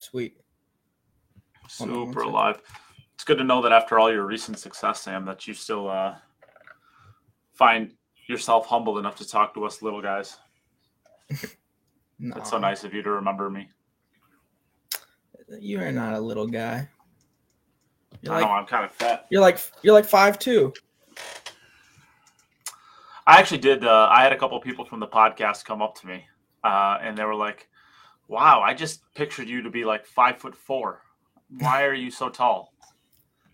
Sweet. Super alive. It's good to know that after all your recent success, Sam, that you still uh, find yourself humble enough to talk to us little guys. No, It's so nice of you to remember me. You are not a little guy. You're I like know I'm kind of fat. you're like you're like five two. I actually did. Uh, I had a couple people from the podcast come up to me, uh, and they were like, "Wow, I just pictured you to be like five foot four. Why are you so tall?"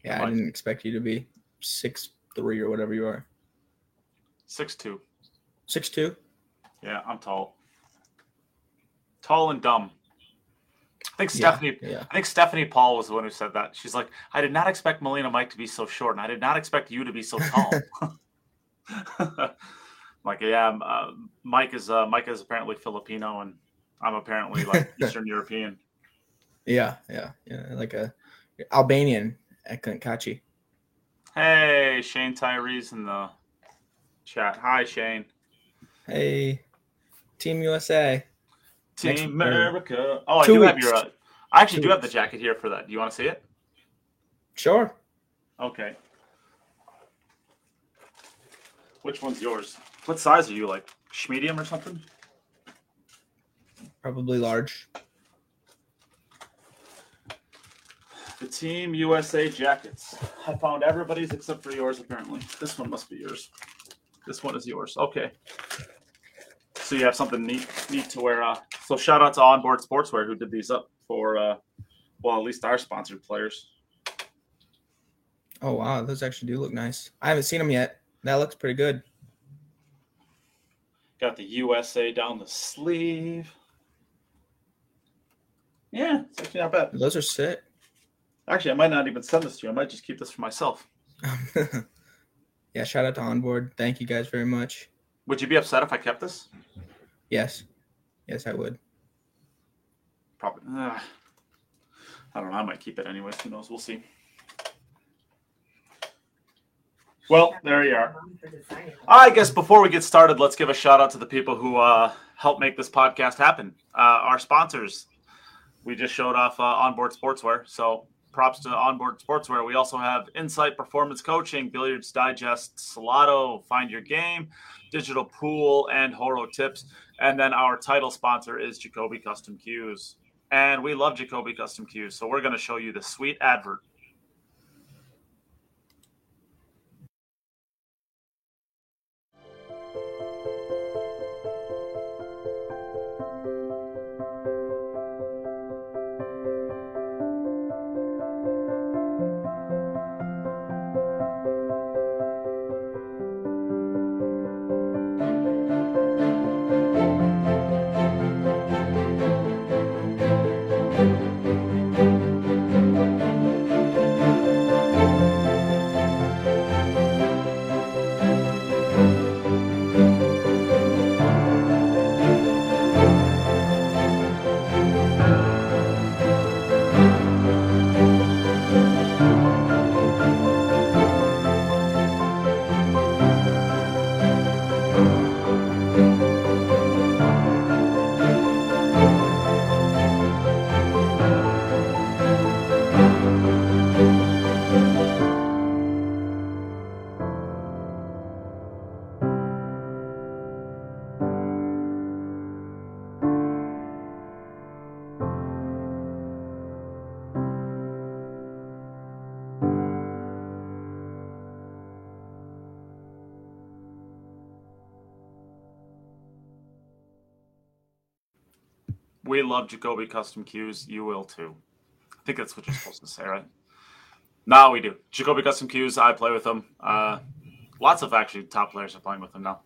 Yeah, I didn't expect you to be six three or whatever you are. Six two. Six two. Yeah, I'm tall. Tall and dumb. I think Stephanie. yeah. I think Stephanie Paul was the one who said that. She's like, "I did not expect Melina Mike to be so short, and I did not expect you to be so tall." like, yeah, um, uh, Mike is uh, Mike is apparently Filipino, and I'm apparently like Eastern European. Yeah, yeah, yeah. Like a Albanian at Kachi. Hey, Shane Tyrese in the chat. Hi, Shane. Hey, Team USA. Next- Team America. Oh, I two do have your. Uh, I actually Two do have the jacket here for that. Do you want to see it? Sure. Okay. Which one's yours? What size are you like? Medium or something? Probably large. The Team USA jackets. I found everybody's except for yours, apparently. This one must be yours. This one is yours. Okay. So you have something neat, neat to wear. Uh, so shout out to Onboard Sportswear who did these up for, uh, well, at least our sponsored players. Oh wow, those actually do look nice. I haven't seen them yet. That looks pretty good. Got the USA down the sleeve. Yeah, it's actually not bad. Those are sick. Actually, I might not even send this to you. I might just keep this for myself. yeah, shout out to Onboard. Thank you guys very much. Would you be upset if I kept this? Yes. Yes, I would. Probably. Uh, I don't know. I might keep it anyways. Who knows? We'll see. Well, there you are. I guess before we get started, let's give a shout out to the people who uh, help make this podcast happen. Uh, our sponsors. We just showed off uh, Onboard Sportswear, so props to Onboard Sportswear. We also have Insight Performance Coaching, Billiards Digest, Salado, Find Your Game, Digital Pool, and Horo Tips. And then our title sponsor is Jacoby Custom Cues. And we love Jacoby Custom Cues, so we're going to show you the sweet advert. We love Jacoby Custom Cues. You will too. I think that's what you're supposed to say, right? Now we do. Jacoby Custom Cues. I play with them. Uh, lots of actually top players are playing with them now.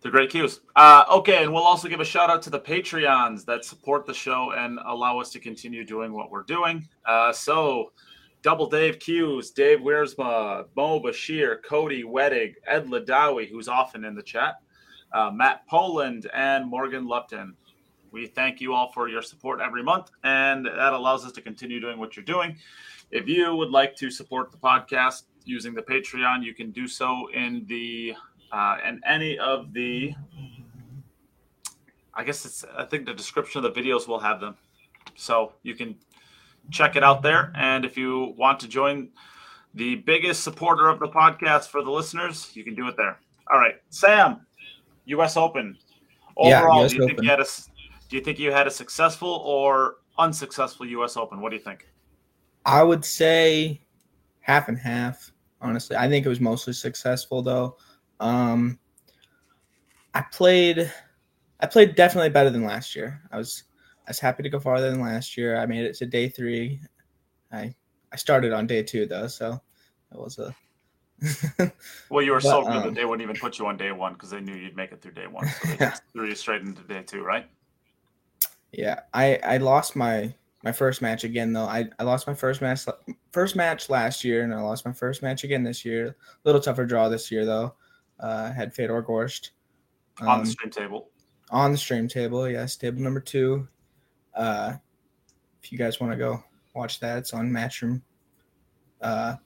They're great cues. Uh, okay, and we'll also give a shout out to the Patreons that support the show and allow us to continue doing what we're doing. Uh, so, Double Dave Cues, Dave Wiersma, Mo Bashir, Cody Wettig, Ed Ladawi, who's often in the chat, uh, Matt Poland, and Morgan Lupton. We thank you all for your support every month, and that allows us to continue doing what you're doing. If you would like to support the podcast using the Patreon, you can do so in the uh, in any of the. I guess it's. I think the description of the videos will have them. So you can check it out there. And if you want to join the biggest supporter of the podcast for the listeners, you can do it there. All right, Sam, U.S. Open. Overall, yeah, US do you think Open. you had a do you think you had a successful or unsuccessful U.S. Open? What do you think? I would say half and half. Honestly, I think it was mostly successful though. Um, I played, I played definitely better than last year. I was, I was happy to go farther than last year. I made it to day three. I, I started on day two though, so it was a. Well, you were so good um, that they wouldn't even put you on day one because they knew you'd make it through day one. So they just threw you straight into day two, right? Yeah, I I lost my my first match again though. I, I lost my first match first match last year, and I lost my first match again this year. A little tougher draw this year though. Uh, had Fedor Gorst On um, the stream table. on the stream table. Yes, table number two. Uh, if you guys want to go watch that, it's on Matchroom. Uh,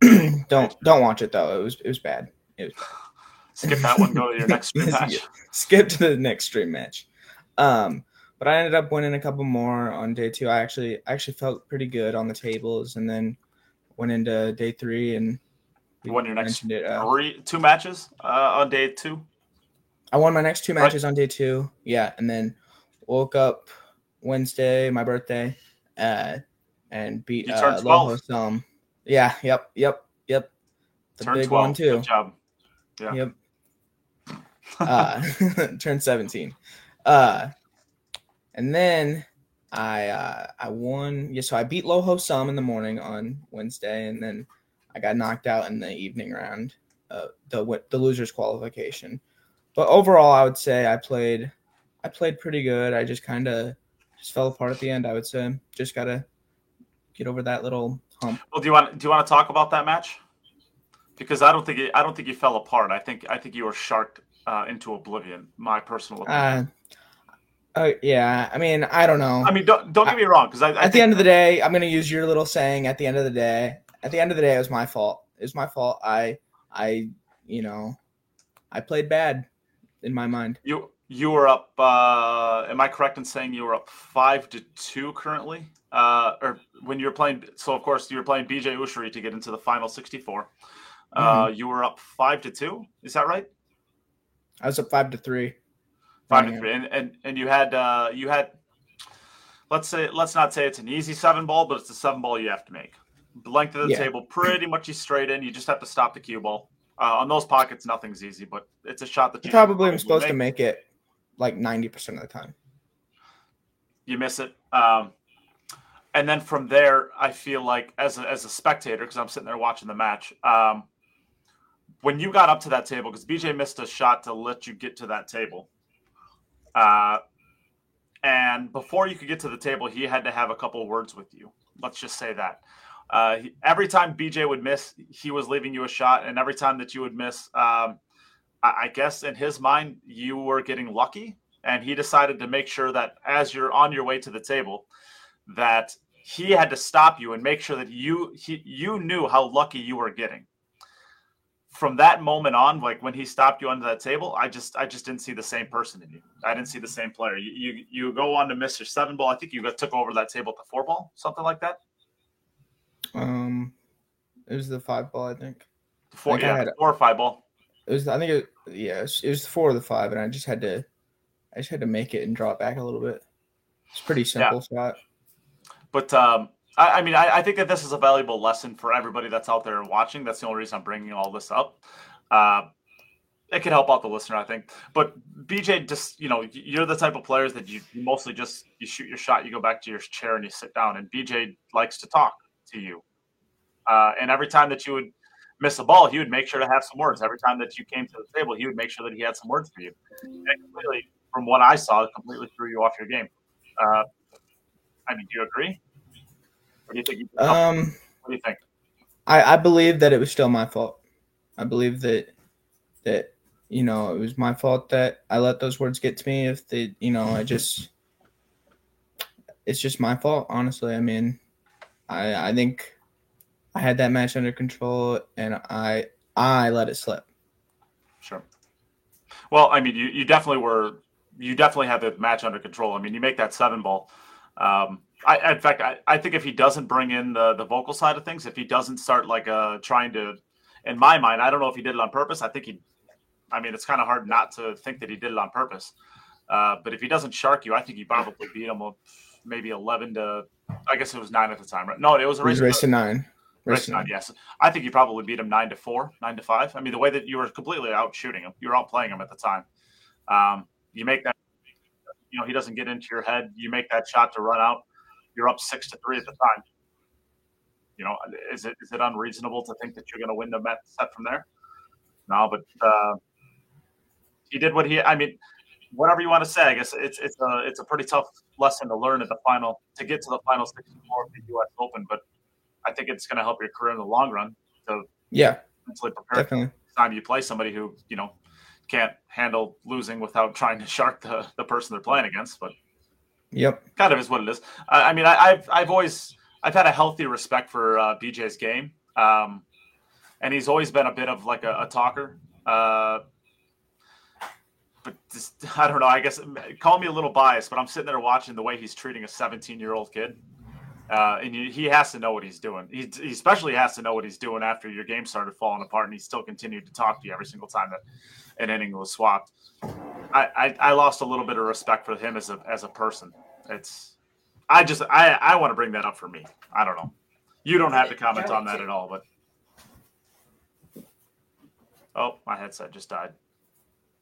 don't don't watch it though. It was it was bad. It was Skip that one. Go to your next stream match. Skip to the next stream match. Um, but I ended up winning a couple more on day two. I actually I actually felt pretty good on the tables, and then went into day three and You won your next it. Uh, three, two matches uh, on day two. I won my next two Right. matches on day two. Yeah, and then woke up Wednesday, my birthday, uh, and beat You uh, Loho 12. Yeah. Yep. Yep. Yep. The Turn big twelve. one too. Good job. Yeah. Yep. uh, turned 17. Uh, and then I uh, I won. Yeah, so I beat Loho Sum in the morning on Wednesday, and then I got knocked out in the evening round, uh, the the losers qualification. But overall, I would say I played I played pretty good. I just kind of just fell apart at the end. I would say just gotta get over that little hump. Well, do you want do you want to talk about that match? Because I don't think it, I don't think you fell apart. I think I think you were sharked uh, into oblivion. My personal opinion. Uh, uh, yeah. I mean, I don't know. I mean, don't don't get me wrong. Because at the end of the day, I'm gonna use your little saying. At the end of the day, at the end of the day, it was my fault. It was my fault. I, I, you know, I played bad in my mind. You you were up. Uh, am I correct in saying you were up five to two currently? Uh, or when you were playing, so of course you were playing BJ Ussery to get into the final sixty-four. Uh, Mm-hmm. you were up five to two. Is that right? I was up five to three. Five to three, and and and you had uh, you had. Let's say let's not say it's an easy seven ball, but it's a seven ball you have to make. The length of the Yeah. table, pretty much you straight in. You just have to stop the cue ball. Uh, on those pockets, nothing's easy, but it's a shot that I you probably should supposed to make it like ninety percent of the time. you miss it. Um, and then from there, I feel like as a, as a spectator, because I'm sitting there watching the match, um, when you got up to that table, because BJ missed a shot to let you get to that table, uh, and before you could get to the table, he had to have a couple words with you. Let's just say that. Uh, he- every time BJ would miss, he was leaving you a shot, and every time that you would miss, um, I, I guess in his mind, you were getting lucky and he decided to make sure that as you're on your way to the table that he had to stop you and make sure that you he, you knew how lucky you were getting from that moment on like when he stopped you under that table i just i just didn't see the same person in you i didn't see the same player you you, you go on to miss your seven ball i think you got took over that table at the four ball something like that Um, it was the five ball, I think. the four I yeah had- four or five ball It was. I think it. Yeah, it was, it was four of the five, and I just had to. I just had to make it and draw it back a little bit. It's pretty simple shot. But um, I, I mean, I, I think that this is a valuable lesson for everybody that's out there watching. That's the only reason I'm bringing all this up. Uh, it can help out the listener, I think. But BJ, just you know, you're the type of players that you, you mostly just you shoot your shot, you go back to your chair, and you sit down. And BJ likes to talk to you. Uh, and every time that you would miss a ball, he would make sure to have some words. Every time that you came to the table, he would make sure that he had some words for you. And completely, from what I saw, it completely threw you off your game. Uh, I mean, do you agree? Or do you think? You, Um, what do you think? I I believe that it was still my fault. I believe that that you know it was my fault that I let those words get to me. If they, you know, I just it's just my fault. Honestly, I mean, I I think I had that match under control, and I I let it slip. Sure. Well, I mean, you, you definitely were. You definitely had the match under control. I mean, you make that seven ball. Um, I, in fact, I, I think if he doesn't bring in the the vocal side of things, if he doesn't start like uh trying to, in my mind, I don't know if he did it on purpose. I think he, I mean, it's kind of hard not to think that he did it on purpose. Uh, but if he doesn't shark you, I think he probably beat him maybe eleven to, I guess it was nine at the time, right? No, it was a race, race to nine. Race to nine, yes. I think you probably beat him nine to four, nine to five. I mean, the way that you were completely out shooting him, you were out playing him at the time. Um, you make that, you know, he doesn't get into your head. You make that shot to run out you're up six to three at the time. You know, is it is it unreasonable to think that you're going to win the set from there? No, but uh, he did what he. I mean, whatever you want to say. I guess it's it's a it's a pretty tough lesson to learn at the final to get to the final 64 of the U.S. Open. But I think it's going to help your career in the long run to yeah mentally prepare. Definitely. Time you play somebody who you know can't handle losing without trying to shark the the person they're playing against, but Yep. Kind of is what it is. I, I mean, I, have I've always I've had a healthy respect for uh, BJ's game, um, and he's always been a bit of like a, a talker. Uh, but just, I don't know. I guess call me a little biased, but I'm sitting there watching the way he's treating a 17 year old kid. Uh, and he has to know what he's doing. He, he, especially has to know what he's doing after your game started falling apart, and he still continued to talk to you every single time that an inning was swapped. I, I, I lost a little bit of respect for him as a as a person. It's I just I I want to bring that up for me. I don't know. You don't have to comment on that at all, but oh, my headset just died.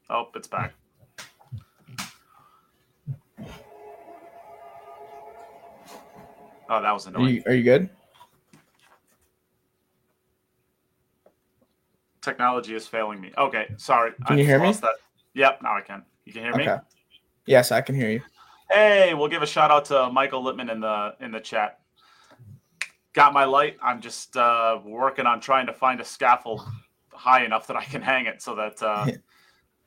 Oh, it's back. Oh, that was annoying. Are you, are you good? Technology is failing me. Okay, sorry. Can I you hear me? That. Yep, now I can. You can hear okay. me? Yes, I can hear you. Hey, we'll give a shout out to Michael Littman in the in the chat. Got my light. I'm just uh, working on trying to find a scaffold high enough that I can hang it so that uh,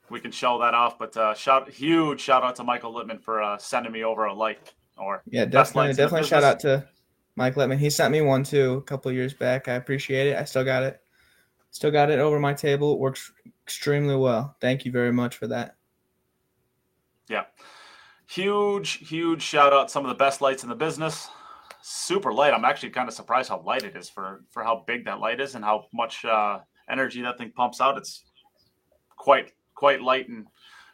we can show that off. But uh, shout huge shout out to Michael Littman for uh, sending me over a light. Or yeah, definitely definitely shout out to Mike Littman. He sent me one too a couple years back. I appreciate it. I still got it. Still got it over my table. It works extremely well. Thank you very much for that. Yeah. Huge, huge shout out. Some of the best lights in the business. Super light. I'm actually kind of surprised how light it is for for how big that light is and how much uh, energy that thing pumps out. It's quite quite light and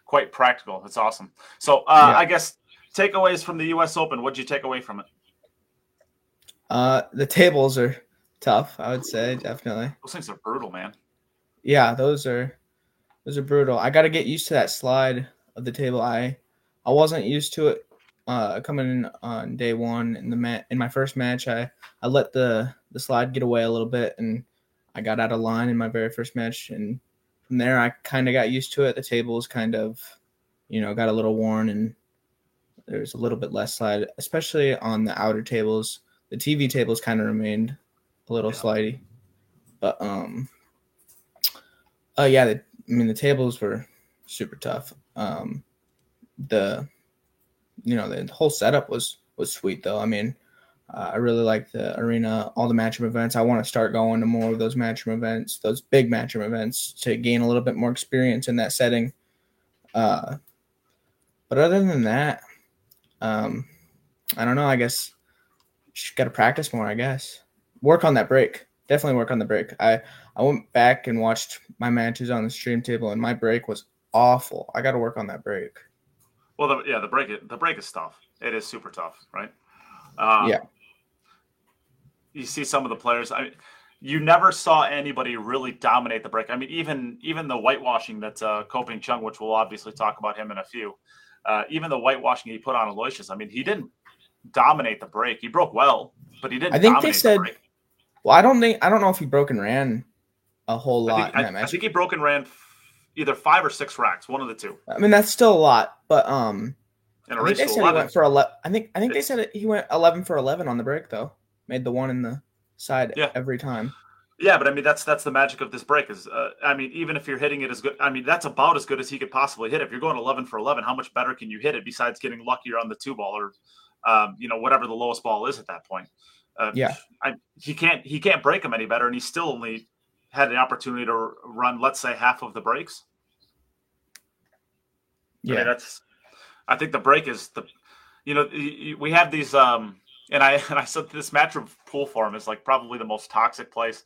quite practical. It's awesome. So uh, yeah. I guess takeaways from the U.S. Open. What'd you take away from it? Uh, the tables are tough. I would say definitely. Those things are brutal, man. Yeah, those are those are brutal. I got to get used to that slide of the table. I I wasn't used to it uh, coming in on day one in the mat in my first match. I I let the the slide get away a little bit and I got out of line in my very first match and from there I kind of got used to it. The tables kind of you know got a little worn and there's a little bit less slide, especially on the outer tables. The TV tables kind of remained a little yeah. slidey, but um, oh uh, yeah, the, I mean the tables were super tough. Um, the you know the whole setup was was sweet though. I mean, uh, I really like the arena, all the matchroom events. I want to start going to more of those matchroom events, those big matchroom events, to gain a little bit more experience in that setting. Uh, but other than that, um, I don't know. I guess just got to practice more. I guess work on that break. Definitely work on the break. I I went back and watched my matches on the stream table, and my break was awful. I got to work on that break. Well, the, yeah, the break the break is tough. It is super tough, right? Um, yeah. You see some of the players. I, you never saw anybody really dominate the break. I mean, even even the whitewashing that uh, Ko Pin Chung, which we'll obviously talk about him in a few. Uh, even the whitewashing he put on Aloysius, I mean, he didn't dominate the break. He broke well, but he didn't. I think they said. The well, I don't think I don't know if he broke and ran a whole lot I think, in that I. I think he broke and ran either five or six racks, one of the two. I mean, that's still a lot, but um, I think they said 11, he went for eleven. I think I think they said he went eleven for eleven on the break though. Made the one in the side yeah. every time. Yeah, but I mean that's that's the magic of this break. Is uh, I mean even if you're hitting it as good, I mean that's about as good as he could possibly hit. If you're going eleven for eleven, how much better can you hit it besides getting luckier on the two ball or, um, you know, whatever the lowest ball is at that point? Uh, yeah, I, he can't he can't break him any better, and he still only had an opportunity to run, let's say, half of the breaks. Yeah, I mean, that's. I think the break is the. you know, we have these, um, and I and I said this Matchup pool forum is like probably the most toxic place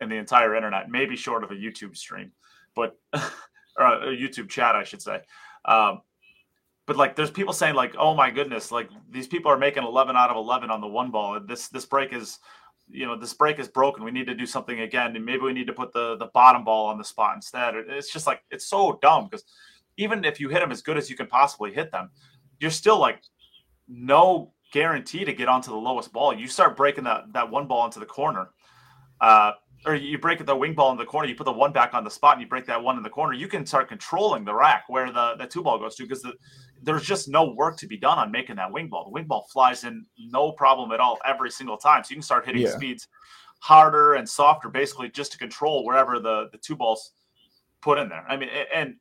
in the entire internet, maybe short of a YouTube stream, but or a YouTube chat, I should say. Um, but like, there's people saying like, "Oh my goodness, like these people are making 11 out of 11 on the one ball. This this break is, you know, this break is broken. We need to do something again, and maybe we need to put the the bottom ball on the spot instead." It's just like it's so dumb because even if you hit them as good as you can possibly hit them, you're still like no guarantee to get onto the lowest ball. You start breaking that that one ball into the corner, uh, or you break the wing ball in the corner. You put the one back on the spot, and you break that one in the corner. You can start controlling the rack where the the two ball goes to because the, there's just no work to be done on making that wing ball. The wing ball flies in no problem at all every single time. So you can start hitting yeah. speeds harder and softer, basically just to control wherever the the two balls put in there. I mean, and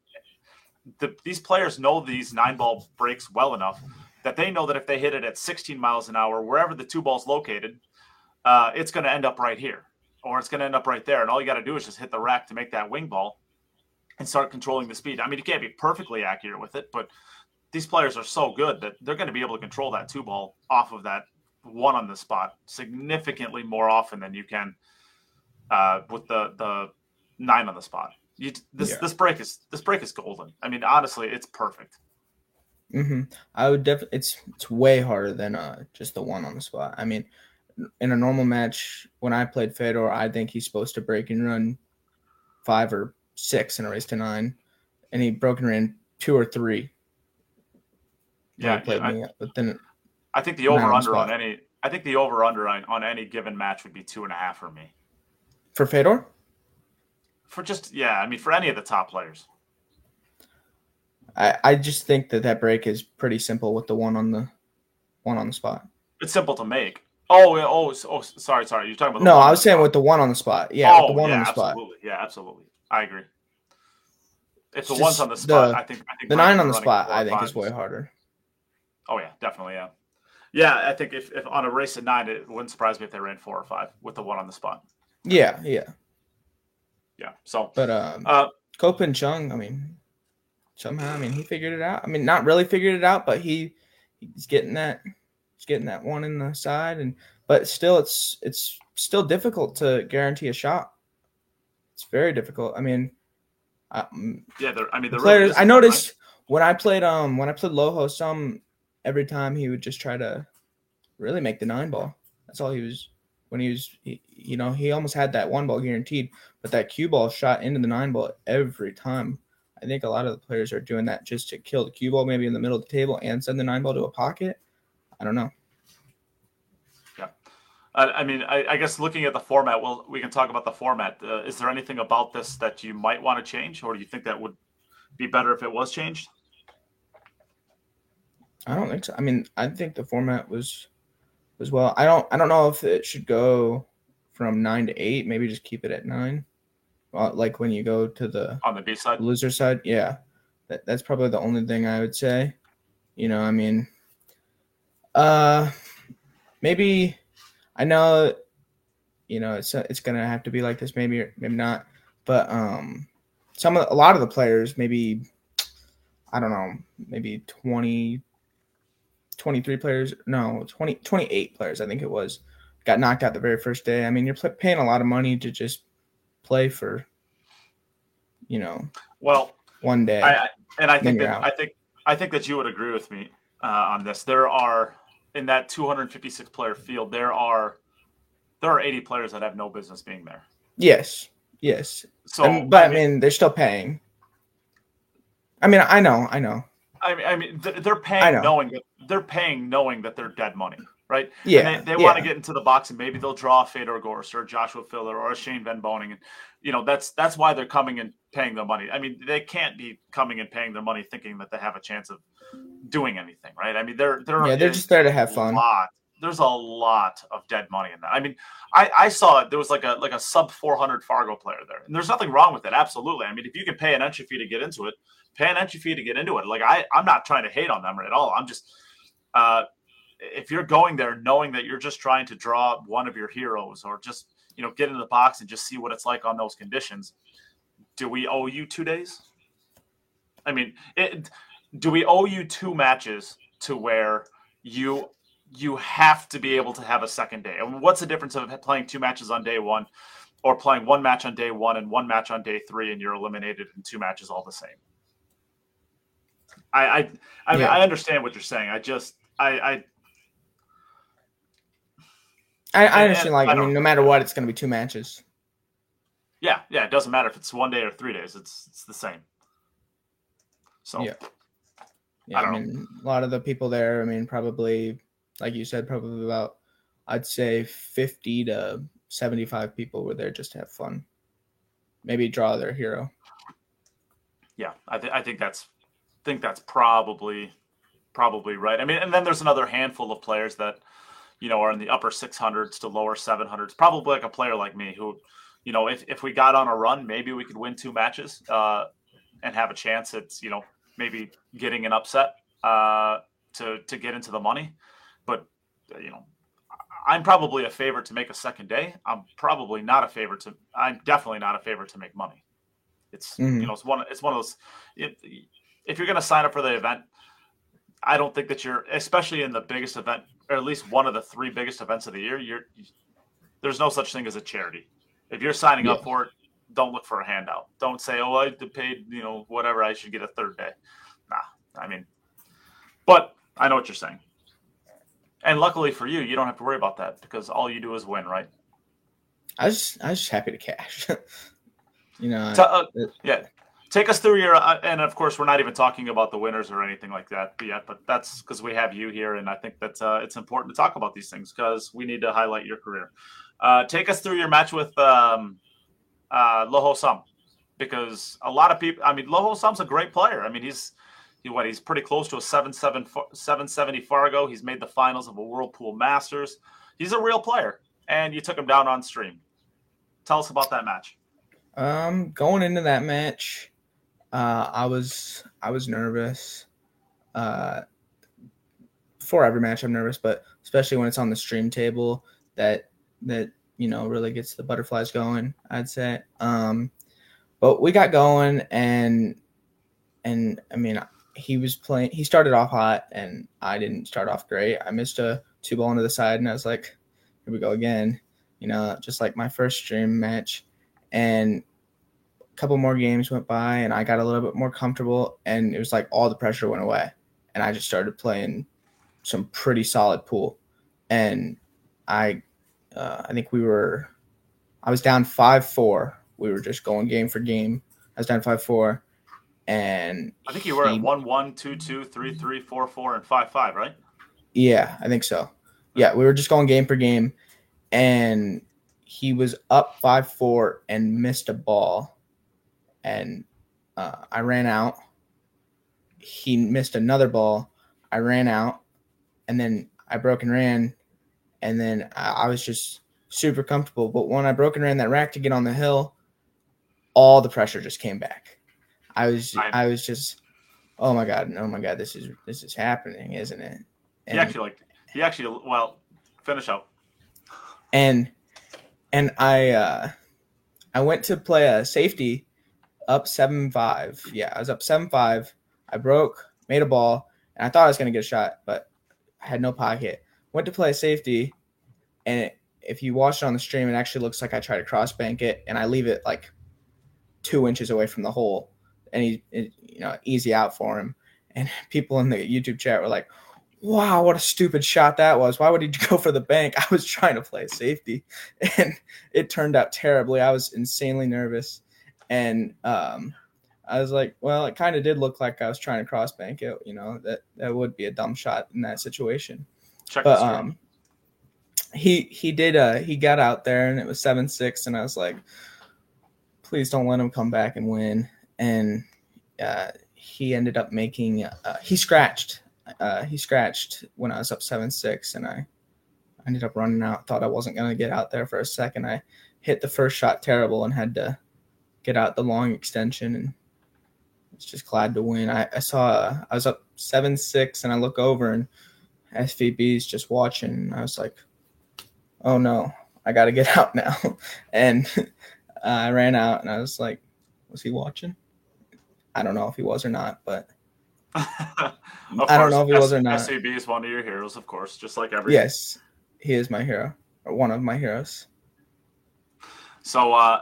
the, these players know these nine ball breaks well enough that they know that if they hit it at 16 miles an hour, wherever the two ball's located, uh, it's going to end up right here or it's going to end up right there. And all you got to do is just hit the rack to make that wing ball and start controlling the speed. I mean, you can't be perfectly accurate with it, but these players are so good that they're going to be able to control that two ball off of that one on the spot significantly more often than you can uh, with the the nine on the spot. You, this yeah. this break is this break is golden. I mean, honestly, it's perfect. Mm-hmm. I would definitely. It's it's way harder than uh just the one on the spot. I mean, in a normal match, when I played Fedor, I think he's supposed to break and run five or six in a race to nine, and he broke and ran two or three. Yeah, yeah I, but then I think the over under on any. I think the over under on, on any given match would be two and a half for me. For Fedor. For just yeah, I mean for any of the top players. I, I just think that that break is pretty simple with the one on the one on the spot. It's simple to make. Oh, oh, oh, sorry, sorry. You're talking about no. I was saying with the one on the spot. Yeah, oh, the one yeah, on the spot. Absolutely. Yeah, absolutely. I agree. If the one's on the spot, the, I think I think the nine on the spot, I think, is way harder. Oh yeah, definitely. Yeah, yeah. I think if, if on a race at nine, it wouldn't surprise me if they ran four or five with the one on the spot. Yeah, yeah, yeah. So, but um, uh, Ko-Pin Chung, I mean, somehow. I mean, he figured it out. I mean, not really figured it out, but he he's getting that he's getting that one in the side, and but still, it's it's still difficult to guarantee a shot. It's very difficult. I mean, um, yeah, I mean, the players. I noticed when I played um when I played Loho, Sum every time he would just try to really make the nine ball. That's all he was when he was he, you know he almost had that one ball guaranteed, but that cue ball shot into the nine ball every time. I think a lot of the players are doing that just to kill the cue ball, maybe in the middle of the table, and send the nine ball to a pocket. I don't know. Yeah, I, I mean, I, I, guess looking at the format, well, we can talk about the format. Uh, is there anything about this that you might want to change, or do you think that would be better if it was changed? I don't think so. I mean, I think the format was was well. I don't. I don't know if it should go from nine to eight. Maybe just keep it at nine like when you go to the on the B side, loser side. Yeah, that, that's probably the only thing I would say. You know, I mean, uh, maybe I know, you know, it's it's gonna have to be like this. Maybe maybe not, but um, some of a lot of the players, maybe I don't know, maybe 20, 23 players, no, 20, 28 players, I think it was, got knocked out the very first day. I mean, you're paying a lot of money to just play for, you know, well, one day. I, and I think that out. I think I think that you would agree with me uh, on this. There are in that 256 player field, there are there are 80 players that have no business being there. Yes, yes. So, and, but I mean, I mean, they're still paying. I mean, I know, I know. I mean, I mean, they're paying knowing that they're paying knowing that they're dead money right? Yeah. And they, they yeah. want to get into the box and maybe they'll draw a Fedor Gorst or Joshua Filler or a Shane Van Boening. And, you know, that's that's why they're coming and paying their money. I mean, they can't be coming and paying their money thinking that they have a chance of doing anything, right? I mean, they're they're yeah, they're just there to have fun. Lot, there's a lot of dead money in that. I mean, I, I saw it. There was like a like a sub 400 Fargo player there, and there's nothing wrong with it. Absolutely. I mean, if you can pay an entry fee to get into it, pay an entry fee to get into it. Like I, I'm not trying to hate on them at all. I'm just, uh, if you're going there knowing that you're just trying to draw one of your heroes or just you know get in the box and just see what it's like on those conditions do we owe you two days i mean it, do we owe you two matches to where you you have to be able to have a second day. And what's the difference of playing two matches on day one or playing one match on day one and one match on day three and you're eliminated in two matches all the same? I I I, mean, I understand what you're saying. I just I I I, I understand. Like I, I mean, no matter what, it's going to be two matches. Yeah, yeah. It doesn't matter if it's one day or three days. It's it's the same. So yeah, yeah. I, I mean, a lot of the people there. I mean, probably like you said, probably about I'd say fifty to seventy-five people were there just to have fun. Maybe draw their hero. Yeah, I, th- I think that's think that's probably probably right. I mean, and then there's another handful of players that you know are in the upper 600s to lower 700s. Probably like a player like me who, you know, if if we got on a run, maybe we could win two matches uh, and have a chance at you know maybe getting an upset uh, to to get into the money. But you know, I'm probably a favorite to make a second day. I'm probably not a favorite to. I'm definitely not a favorite to make money. It's mm-hmm. you know it's one it's one of those. It, if you're going to sign up for the event, I don't think that you're, especially in the biggest event, or at least one of the three biggest events of the year. You're there's no such thing as a charity. If you're signing yeah. up for it, don't look for a handout. Don't say, "Oh, I paid, you know, whatever. I should get a third day." Nah, I mean, but I know what you're saying. And luckily for you, you don't have to worry about that because all you do is win, right? I was I was just happy to cash. you know, uh, yeah. Take us through your, uh, and of course, we're not even talking about the winners or anything like that yet. But that's because we have you here, and I think that uh, it's important to talk about these things because we need to highlight your career. Uh, take us through your match with um, uh, Loho Sum, because a lot of people. I mean, Loho Sum's a great player. I mean, he's he what he's pretty close to a 7 770 Fargo. He's made the finals of a World Pool Masters. He's a real player, and you took him down on stream. Tell us about that match. Um, going into that match, uh, I was I was nervous. Uh, for every match, I'm nervous, but especially when it's on the stream table, that that you know really gets the butterflies going. I'd say. Um, but we got going, and and I mean, he was playing. He started off hot, and I didn't start off great. I missed a two ball into the side, and I was like, "Here we go again." You know, just like my first stream match, and couple more games went by and I got a little bit more comfortable and it was like all the pressure went away. And I just started playing some pretty solid pool. And I uh, I think we were I was down 5-4 we were just going game for game. I was down 5-4 and I think you were he, at 1 1 2 2 3 3 4 4 and 5 5 right? Yeah I think so. Yeah we were just going game for game and he was up 5-4 and missed a ball and uh, I ran out. He missed another ball. I ran out, and then I broke and ran, and then I, I was just super comfortable. But when I broke and ran that rack to get on the hill, all the pressure just came back. I was I, I was just, oh my god, oh my god, this is this is happening, isn't it? And, he actually like he actually well finish up. And and I uh I went to play a safety up seven five. Yeah, I was up seven five. I broke, made a ball, and I thought I was gonna get a shot, but I had no pocket. Went to play safety, and it, if you watch it on the stream, it actually looks like I try to cross bank it, and I leave it like two inches away from the hole, and he, it, you know, easy out for him. And people in the YouTube chat were like, "Wow, what a stupid shot that was! Why would he go for the bank?" I was trying to play safety, and it turned out terribly. I was insanely nervous and um, I was like, well, it kind of did look like I was trying to cross bank it. You know that that would be a dumb shot in that situation. Check but um, he he did uh he got out there and it was seven six, and I was like, please don't let him come back and win. And uh, he ended up making uh, he scratched uh, he scratched when I was up seven six, and I ended up running out. Thought I wasn't gonna get out there for a second. I hit the first shot terrible and had to get out the long extension and was just glad to win. I, I saw I was up seven six and I look over and SVB is just watching. I was like, oh no, I got to get out now. and uh, I ran out and I was like, was he watching? I don't know if he was or not, but I don't know if he was or not. SVB is one of your heroes, of course, just like every. Yes, he is my hero, or one of my heroes. So, uh,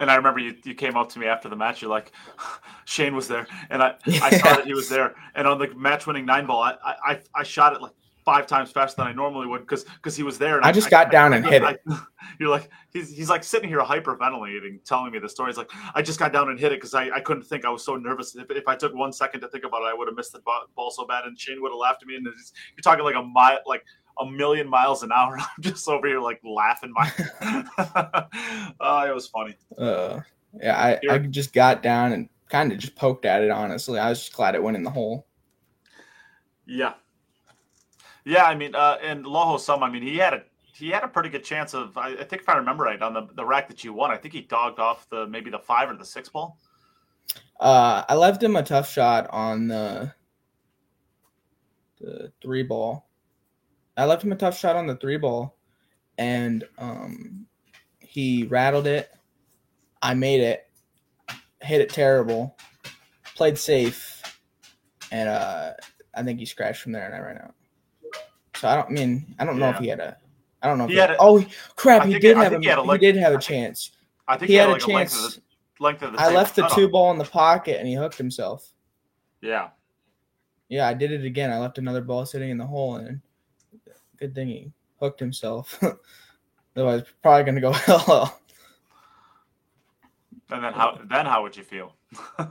and I remember you, you came up to me after the match. You're like, Shane was there, and I. I saw that he was there. And on the match-winning nine ball, I, I I shot it like five times faster than I normally would because because he was there. And I, I just got I, down and hit it. you're like he's he's like sitting here hyperventilating, telling me the story. He's like, I just got down and hit it because I, I couldn't think. I was so nervous. If, if I took one second to think about it, I would have missed the ball so bad, and Shane would have laughed at me. And you're talking like a mile, like a million miles an hour. I'm just over here like laughing. My, oh, it was funny. Uh, yeah, I, I just got down and kind of just poked at it. Honestly, I was just glad it went in the hole. Yeah, yeah. I mean, uh, and Loho Sum. I mean, he had a he had a pretty good chance of. I, I, think if I remember right, on the the rack that you won, I think he dogged off the maybe the five or the six ball. Uh, I left him a tough shot on the the three ball. I left him a tough shot on the three ball, and um, he rattled it. I made it, hit it terrible, played safe, and uh, I think he scratched from there, and I ran out. So I don't I mean I don't yeah. know if he had a I don't know. If he, he had. A, oh crap! He did, have a, he, he did have a chance. I think he, had, had, a chance. A length, of the, length of the I left the two ball in the pocket and he hooked himself. Yeah. Yeah, I did it again. I left another ball sitting in the hole, and good thing he hooked himself. Otherwise, probably gonna go hell. And then how? Then how would you feel?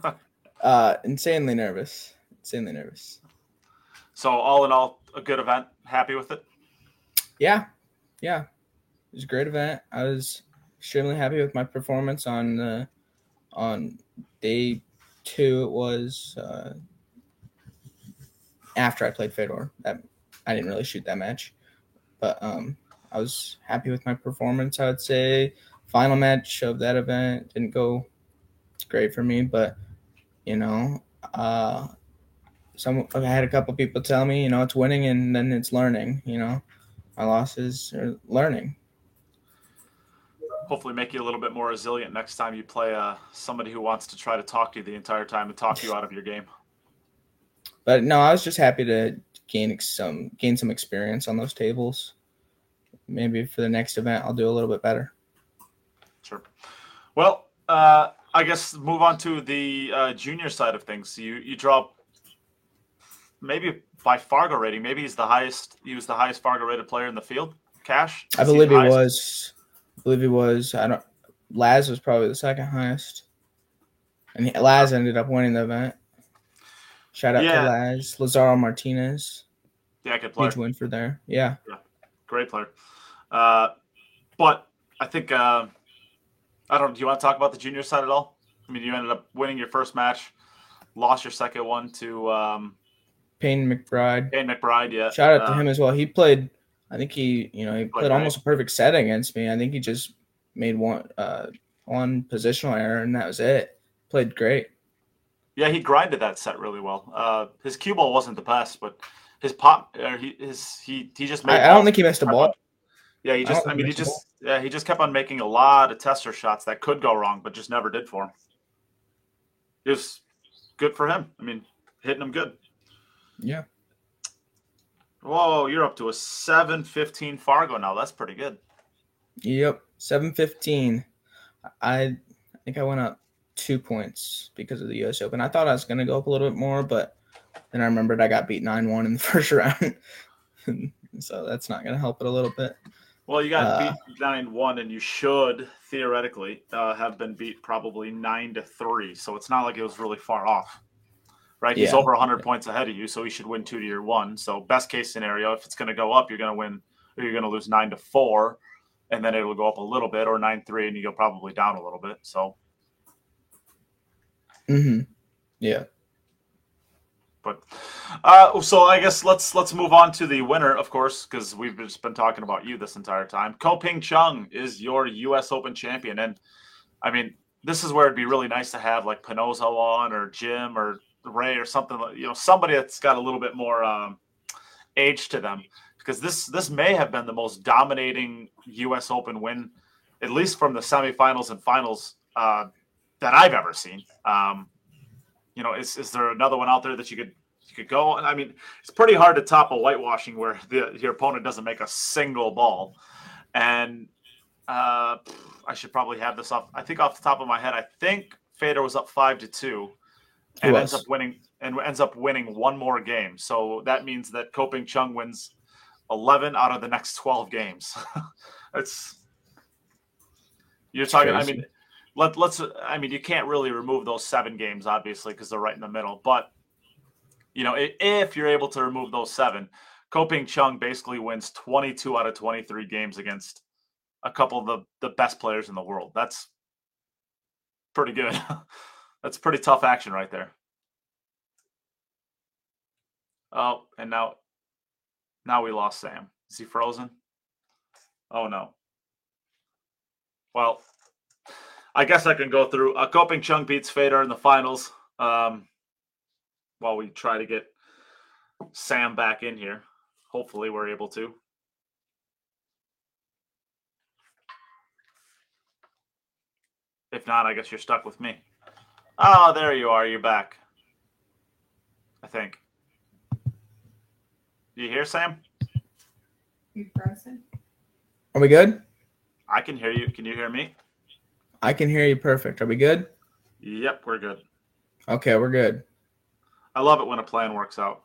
uh, insanely nervous. Insanely nervous. So all in all, a good event. Happy with it. Yeah, yeah, it was a great event. I was extremely happy with my performance on uh, on day two. It was uh, after I played Fedor. That I didn't really shoot that match, but um, I was happy with my performance. I would say final match of that event didn't go great for me, but you know, uh, some I had a couple people tell me, you know, it's winning and then it's learning. You know, my losses are learning. Hopefully, make you a little bit more resilient next time you play uh, somebody who wants to try to talk to you the entire time and talk you out of your game. But no, I was just happy to gain some gain some experience on those tables. Maybe for the next event, I'll do a little bit better. Sure. Well, uh, I guess move on to the uh, junior side of things. You you drop maybe by Fargo rating. Maybe he's the highest. He was the highest Fargo rated player in the field. Cash. I believe he, he was. I believe he was. I don't. Laz was probably the second highest, and he, Laz ended up winning the event. Shout out yeah. to Laz Lazaro Martinez. Yeah, good player. Huge win for there. Yeah. yeah. Great player. Uh, but I think uh, I don't. Do you want to talk about the junior side at all? I mean, you ended up winning your first match, lost your second one to um, Payne McBride. Payne McBride, yeah. Shout out to him as well. He played. I think he, you know, he played, played almost a perfect set against me. I think he just made one uh one positional error and that was it. Played great. Yeah, he grinded that set really well. Uh, his cue ball wasn't the best, but his pop, uh, he his he he just made. I, I don't think he missed a ball. Yeah, he just. I, I mean, he just. Yeah, he just kept on making a lot of tester shots that could go wrong, but just never did for him. It was good for him. I mean, hitting him good. Yeah. Whoa, you're up to a 715 Fargo now. That's pretty good. Yep. 715. I think I went up two points because of the US Open. I thought I was going to go up a little bit more, but then I remembered I got beat 9 1 in the first round. so that's not going to help it a little bit. Well, you got uh, beat 9 1, and you should theoretically uh, have been beat probably 9 to 3. So it's not like it was really far off right? Yeah. He's over 100 points ahead of you, so he should win two to your one. So best case scenario, if it's going to go up, you're going to win, or you're going to lose nine to four, and then it'll go up a little bit, or nine three, and you go probably down a little bit. So. Hmm. Yeah. But, uh, so I guess let's let's move on to the winner, of course, because we've just been talking about you this entire time. Ko Pin Chung is your U.S. Open champion, and I mean, this is where it'd be really nice to have like Pinozo on or Jim or Ray or something, you know, somebody that's got a little bit more um, age to them, because this this may have been the most dominating U.S. Open win, at least from the semifinals and finals uh, that I've ever seen. Um, you know, is is there another one out there that you could you could go? And I mean, it's pretty hard to top a whitewashing where the your opponent doesn't make a single ball, and uh, I should probably have this off. I think off the top of my head, I think Fedor was up five to two, and ends up winning and ends up winning one more game. So that means that Ko Pin Chung wins eleven out of the next twelve games. it's you're talking. Crazy. I mean, let let's. I mean, you can't really remove those seven games, obviously, because they're right in the middle. But you know, if you're able to remove those seven, Ko Pin Chung basically wins 22 out of 23 games against a couple of the, the best players in the world. That's pretty good. That's pretty tough action right there. Oh, and now now we lost Sam. Is he frozen? Oh no. Well, I guess I can go through. Uh, Ko Pin Chung beats Fedor in the finals. Um, while we try to get Sam back in here. Hopefully, we're able to. If not, I guess you're stuck with me. Oh, there you are. You're back. I think. You hear Sam? You frozen? Are we good? I can hear you. Can you hear me? I can hear you perfect. Are we good? Yep, we're good. Okay, we're good. I love it when a plan works out.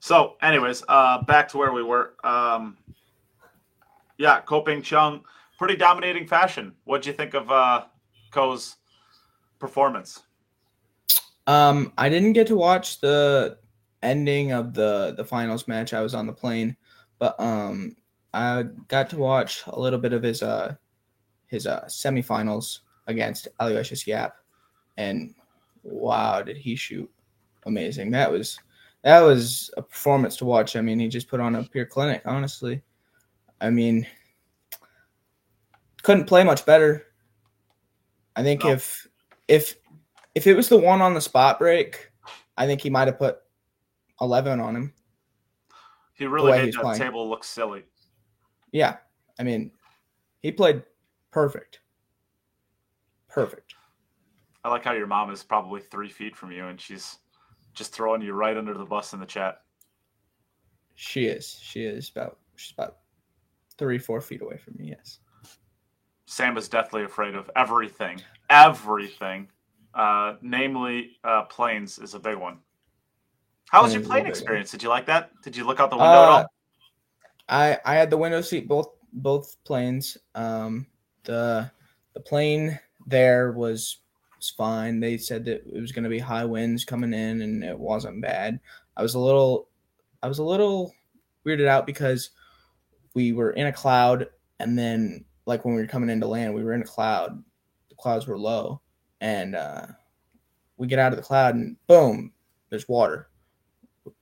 So, anyways, uh, back to where we were. Um, yeah, Ko Pin Chung, pretty dominating fashion. What'd you think of uh, Ko's performance? Um, I didn't get to watch the ending of the the finals match. I was on the plane, but um, I got to watch a little bit of his uh his uh semifinals against Aloysius Yapp, and wow, did he shoot amazing! That was that was a performance to watch. I mean, he just put on a pure clinic. Honestly, I mean, couldn't play much better. I think no. if if if it was the one on the spot break, I think he might have put eleven on him. He really made that playing. table look silly. Yeah, I mean, he played perfect. Perfect. I like how your mom is probably three feet from you, and she's just throwing you right under the bus in the chat. She is. She is about. She's about three, four feet away from me. Yes. Sam is deathly afraid of everything. Everything. Uh, namely, uh, planes is a big one. How was your plane experience? Did you like that? Did you look out the window uh, at all? I I had the window seat both both planes. Um, the the plane there was was fine. They said that it was going to be high winds coming in, and it wasn't bad. I was a little I was a little weirded out because we were in a cloud, and then like when we were coming into land, we were in a cloud. The clouds were low, and uh, we get out of the cloud, and boom, there's water.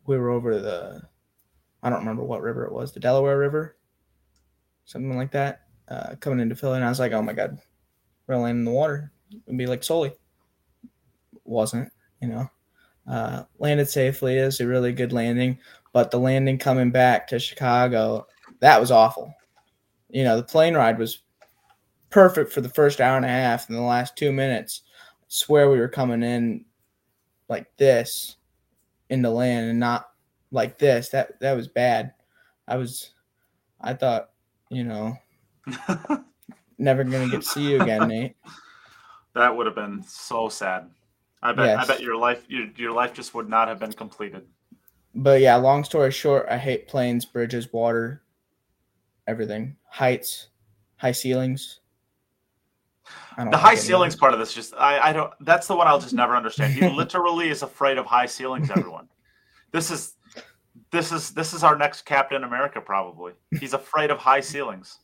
We were over the I don't remember what river it was, the Delaware River, something like that. Uh, coming into Philly, and I was like, "Oh my god, we're landing in the water." and be like Sully. Wasn't, you know. Uh, landed safely. It was a really good landing, but the landing coming back to Chicago, that was awful. You know, the plane ride was perfect for the first hour and a half, and the last two minutes, I swear we were coming in like this into land and not like this. That that was bad. I was, I thought, you know, never gonna get to see you again, Nate. That would have been so sad. I bet. Yes. I bet your life, your your life just would not have been completed. But yeah, long story short, I hate planes, bridges, water, everything, heights, high ceilings. The high ceilings part of this just I, I don't that's the one I'll just never understand. He literally is afraid of high ceilings, everyone. this is this is this is our next Captain America probably. He's afraid of high ceilings.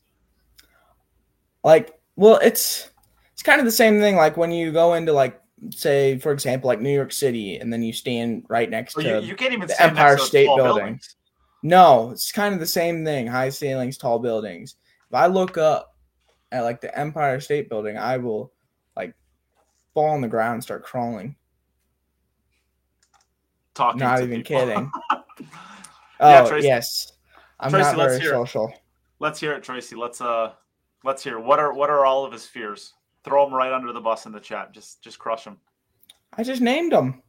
Like, well, it's it's kind of the same thing like when you go into like say for example like New York City and then you stand right next well, to you, you, can't even the Empire State Building. Buildings. No, it's kind of the same thing. High ceilings, tall buildings. If I look up at like the Empire State Building, I will like fall on the ground and start crawling. Talking not even people. kidding. yeah, oh Tracy. yes. I'm Tracy, not very let's hear social. It. Let's hear it, Tracy. Let's uh let's hear what are what are all of his fears? throw him right under the bus in the chat. Just just crush him. I just named him.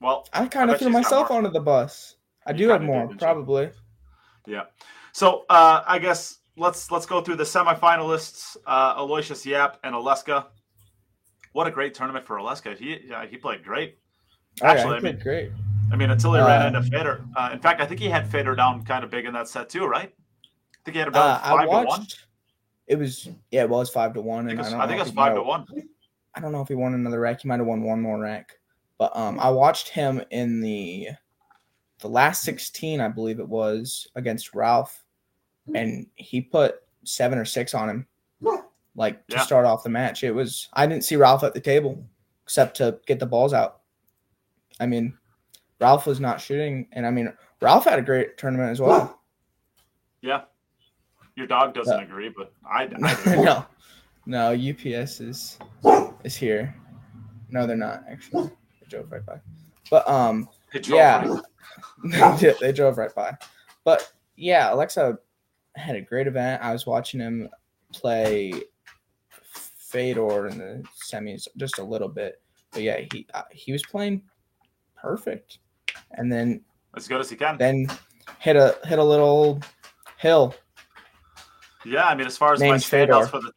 Well, I kind of threw you myself under the bus. I You do have more, you? probably. Yeah. So uh, I guess let's let's go through the semifinalists: uh, Aloysius Yapp and Aleksa. What a great tournament for Aleksa. He yeah, he played great. Oh, Actually, I mean- great. I mean, until he ran Uh, into Fedor. Uh, in fact, I think he had Fedor down kind of big in that set too, right? I think he had Uh, about I five to one. watched. It was yeah, it was five to one, I think, I I know think if it's he five might to one. I don't know if he won another rack. He might have won one more rack, but um, I watched him in the the last sixteen, I believe it was against Ralph, and he put seven or six on him, like to Yeah. start off the match. It was I didn't see Ralph at the table except to get the balls out. I mean, Ralph was not shooting, and I mean Ralph had a great tournament as well. Yeah. Your dog doesn't Yeah. agree, but I, I no, no, UPS is is here. No, they're not actually. They drove right by. But um, Yeah. right- they, they drove right by. But yeah, Aleksa had a great event. I was watching him play Fedor in the semis just a little bit. But yeah, he uh, he was playing perfect, and then as good as he can. then hit a hit a little hill. Yeah, I mean, as far as my standouts Fedor. for the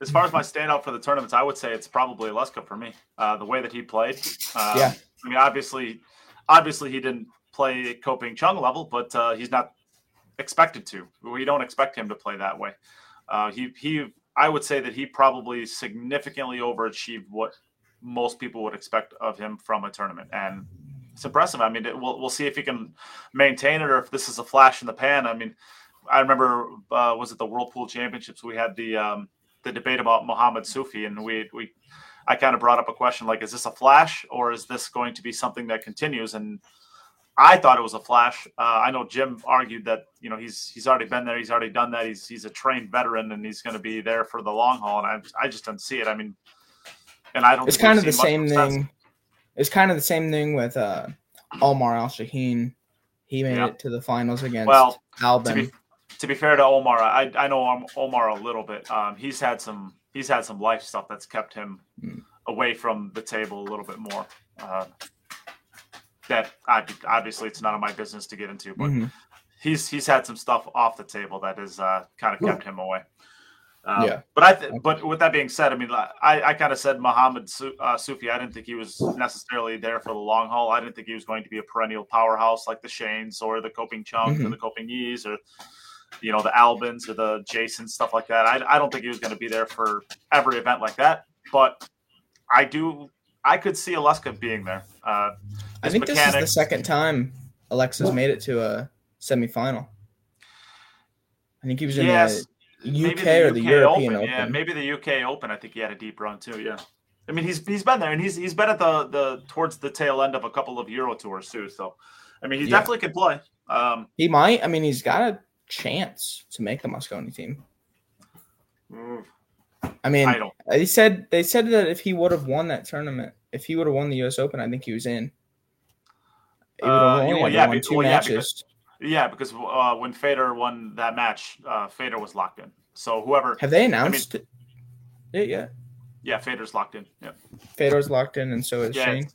as far as my standout for the tournaments, I would say it's probably Leska for me. Uh, the way that he played. Um, Yeah. I mean, obviously, obviously he didn't play Ko Pin Chung level, but uh, he's not expected to. We don't expect him to play that way. Uh, he he. I would say that he probably significantly overachieved what most people would expect of him from a tournament, and it's impressive. I mean, it, we'll we'll see if he can maintain it or if this is a flash in the pan. I mean, I remember uh, was it the World Pool Championships? We had the um, the debate about Muhammad Sufi, and we we I kind of brought up a question like, is this a flash or is this going to be something that continues? And I thought it was a flash. Uh, I know Jim argued that you know he's he's already been there, he's already done that. He's he's a trained veteran, and he's going to be there for the long haul. And I I just don't see it. I mean, and I don't. It's kind of the same thing. It's kind of the same thing with uh, Omar Al Shaheen. He made Yeah. it to the finals against Well, Albin. to be to be fair to Omar, I I know Omar a little bit. Um, he's had some he's had some life stuff that's kept him Mm. away from the table a little bit more. Uh, that I, obviously it's none of my business to get into, but Mhm. he's he's had some stuff off the table that has uh, kind of kept him away. Um, Yeah. But I th- but with that being said, I mean I I kind of said Muhammad Su- uh, Sufi. I didn't think he was necessarily there for the long haul. I didn't think he was going to be a perennial powerhouse like the Shanes or the Ko Pin Chungs or Mhm. the Ko Ping Yis or you know the Albins or the Jason stuff like that. I I don't think he was going to be there for every event like that. But I do. I could see Aleksa being there. Uh, I think this is the second time Aleksa's made it to a semifinal. I think he was in Yes, the UK or the European Open. Yeah, maybe the UK Open. I think he had a deep run too. Yeah, I mean he's he's been there and he's he's been at the the towards the tail end of a couple of Euro tours too. So, I mean he Yeah. definitely could play. Um, He might. I mean, he's got a chance to make the Mosconi team. I mean, I don't. they said they said that if he would have won that tournament, if he would have won the U.S. Open, I think he was in. He Uh, only well, yeah, won two well, yeah, matches. Yeah, because uh, when Fedor won that match, uh, Fedor was locked in. So whoever, Have they announced it? it yet? yeah, Fedor's locked in. Yeah, Fedor's locked in, and so is Yeah, Shane.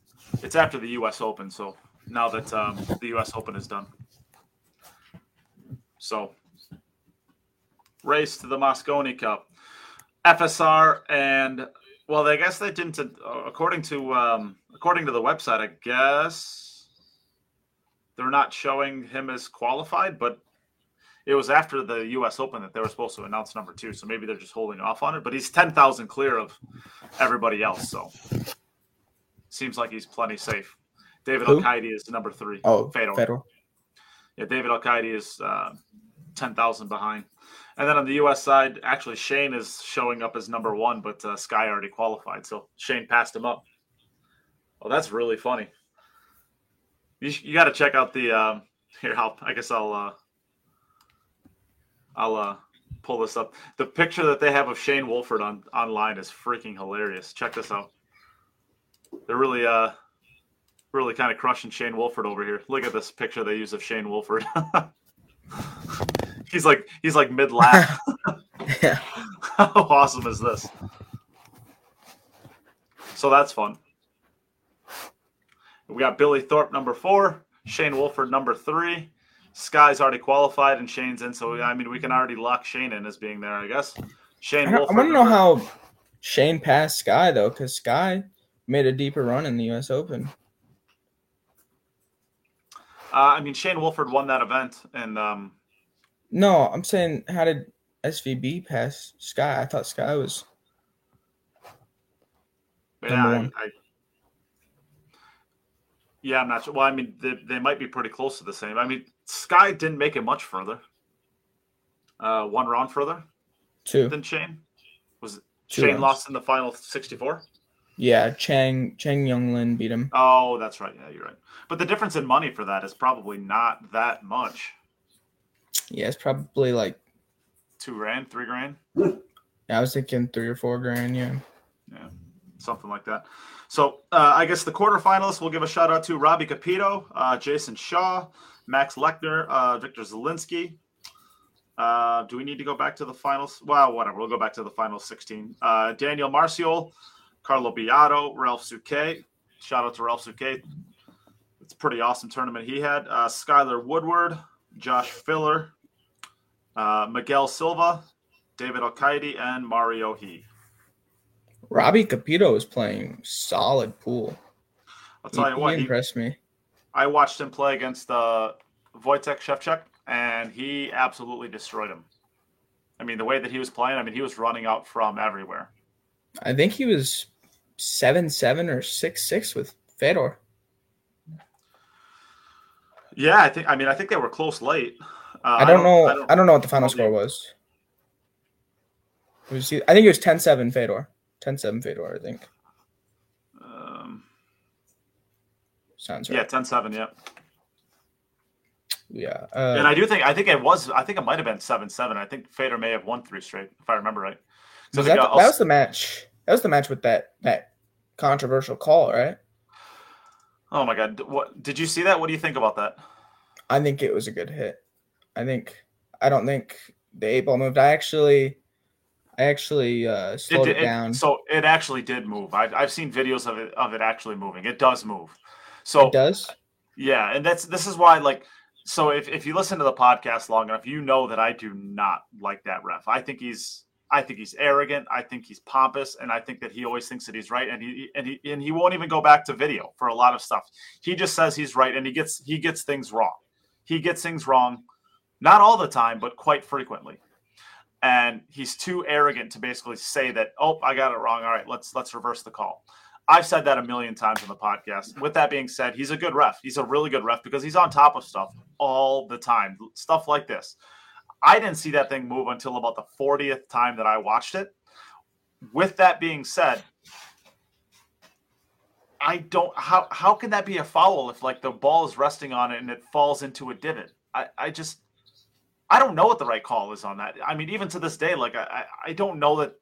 it's after the U.S. Open. So now that um, the U.S. Open is done, so race to the Mosconi Cup, FSR, and well, I guess they didn't. According to um, according to the website, I guess they're not showing him as qualified, but it was after the U.S. Open that they were supposed to announce number two. So maybe they're just holding off on it. But he's ten thousand clear of everybody else, so seems like he's plenty safe. David Who? Alcaide is number three. Oh, Fedor. Fedor. Yeah, David Alcaide is uh, 10,000 behind. And then on the U.S. side, actually, Shane is showing up as number one, but uh, Sky already qualified. So Shane passed him up. Oh, that's really funny. You, you got to check out the. Um, here, I'll, I guess I'll. Uh, I'll uh, pull this up. The picture that they have of Shane Wolford on online is freaking hilarious. Check this out. They're really, uh, really kind of crushing Shane Wolford over here. Look at this picture they use of Shane Wolford. he's like he's like mid laugh. Yeah. How awesome is this? So that's fun. We got Billy Thorpe number four, Shane Wolford number three. Sky's already qualified and Shane's in, so I mean we can already lock Shane in as being there, I guess. Shane I, Wolford. want to know how Shane passed Sky though, because Sky made a deeper run in the U.S. Open. Uh, I mean Shane Wolford won that event, and um, No, I'm saying how did SVB pass Sky? I thought Sky was. yeah, I, I, yeah, I'm not sure. Well, I mean they, they might be pretty close to the same. I mean Sky didn't make it much further. Uh, one round further Two. than Shane. Was it Two Shane rounds. lost in the final 64? Yeah, Chang Chang Jung-Lin beat him. Oh, that's right. Yeah, you're right. But the difference in money for that is probably not that much. Yeah, it's probably like Two grand, three grand, I was thinking three or four grand. Yeah. Yeah, something like that. So uh, I guess the quarterfinalists we'll give a shout out to Robbie Capito, uh, Jayson Shaw, Max Lechner, uh, Wiktor Zieliński. Uh, do we need to go back to the finals? Well, whatever. We'll go back to the final 16. Uh, Daniel Maciol, Carlo Biado, Ralph Souquet. Shout out to Ralph Souquet. It's a pretty awesome tournament he had. Uh, Skyler Woodward, Josh Filler, uh, Miguel Silva, David Alcaide, and Mario He. Robbie Capito is playing solid pool. I'll He, tell you he what, he, impressed me. I watched him play against uh, Wojtek Szewczyk, and he absolutely destroyed him. I mean, the way that he was playing, I mean, he was running out from everywhere. I think he was seven seven or six six with Fedor. Yeah, I think. I mean, I think they were close late. Uh, I don't know. I don't, know what the final score was. Was. I think it was 10-7 Fedor. 10-7 Fedor. I think Um, sounds yeah, right. 10-7, Yeah, Yeah. Uh, and I do think. I think it was. I think it might have been seven-seven. I think Fedor may have won three straight, if I remember right. So was that, that was the match. That was the match with that that controversial call, right? Oh my god, what did you see that? What do you think about that? I think it was a good hit. I think. I don't think the eight ball moved. I actually. I actually uh, slowed it, did- down. so it actually did move. I've, I've seen videos of it of it actually moving. It does move. So it does. Yeah, and that's this is why like so if, if you listen to the podcast long enough, you know that I do not like that ref. I think he's I think he's arrogant, I think he's pompous, and I think that he always thinks that he's right and he and he and he won't even go back to video for a lot of stuff. He just says he's right and he gets he gets things wrong. He gets things wrong not all the time, but quite frequently. And he's too arrogant to basically say that, "Oh, I got it wrong. All right, let's let's reverse the call." I've said that a million times on the podcast. With that being said, he's a good ref. He's a really good ref because he's on top of stuff all the time. Stuff like this. I didn't see that thing move until about the 40th time that I watched it. With that being said, I don't how how can that be a foul if like the ball is resting on it and it falls into a divot? I, I just I don't know what the right call is on that. I mean, even to this day, like I, I don't know that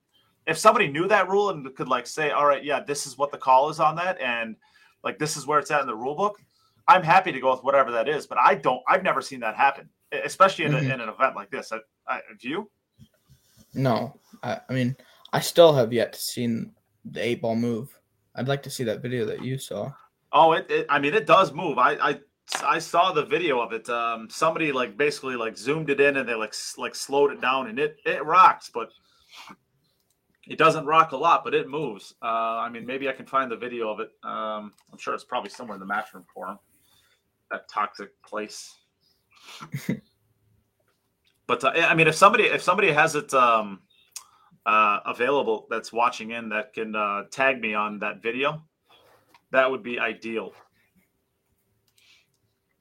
if somebody knew that rule and could like say, all right, yeah, this is what the call is on that, and like this is where it's at in the rule book, I'm happy to go with whatever that is. But I don't, I've never seen that happen, especially in, Mhm. a, in an event like this. I, I, have you? No, I, I mean, I still have yet to see the eight ball move. I'd like to see that video that you saw. Oh, it, it I mean, it does move. I, I, I saw the video of it. Um, somebody like basically like zoomed it in and they like like slowed it down and it it rocks, but it doesn't rock a lot, but it moves. Uh, I mean, maybe I can find the video of it. Um, I'm sure it's probably somewhere in the matchroom forum. That toxic place. but uh, I mean, if somebody if somebody has it um, uh, available that's watching in that can uh, tag me on that video, that would be ideal.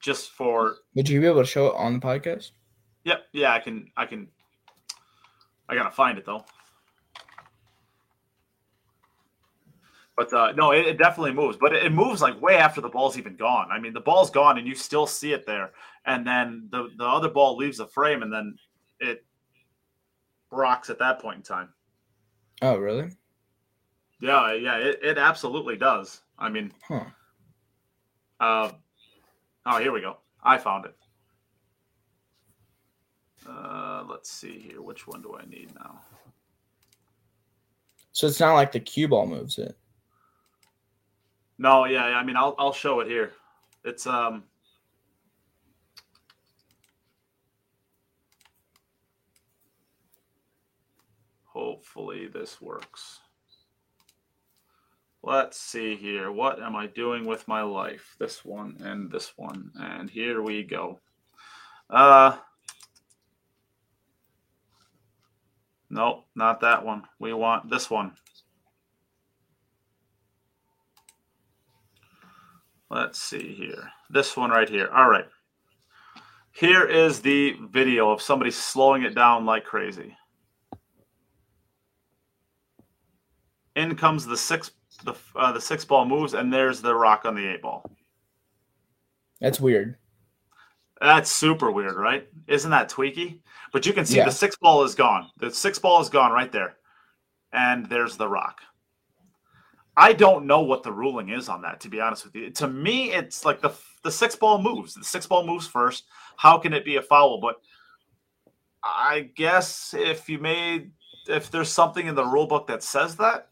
Just for Would you be able to show it on the podcast? Yep. Yeah, I can. I can. I gotta find it though. But uh, no, it, it definitely moves. But it, it moves like way after the ball's even gone. I mean, the ball's gone and you still see it there, and then the the other ball leaves the frame, and then it rocks at that point in time. Oh, really? Yeah, yeah, it, it absolutely does. I mean, Huh. uh, oh, here we go. I found it. Uh, let's see here. Which one do I need now? So it's not like the cue ball moves it. No, yeah, I mean, I'll I'll show it here. It's um. Hopefully this works. Let's see here. What am I doing with my life? This one and this one. And here we go. Uh Nope, not that one. We want this one. Let's see here. This one right here. All right. Here is the video of somebody slowing it down like crazy. In comes the six the uh, the six ball moves, and there's the rock on the eight ball. That's weird. That's super weird, right? Isn't that tweaky? But you can see Yeah. the six ball is gone. The six ball is gone right there. And there's the rock. I don't know what the ruling is on that, to be honest with you. To me, it's like the the six ball moves. The six ball moves first. How can it be a foul? But I guess if you made if there's something in the rule book that says that,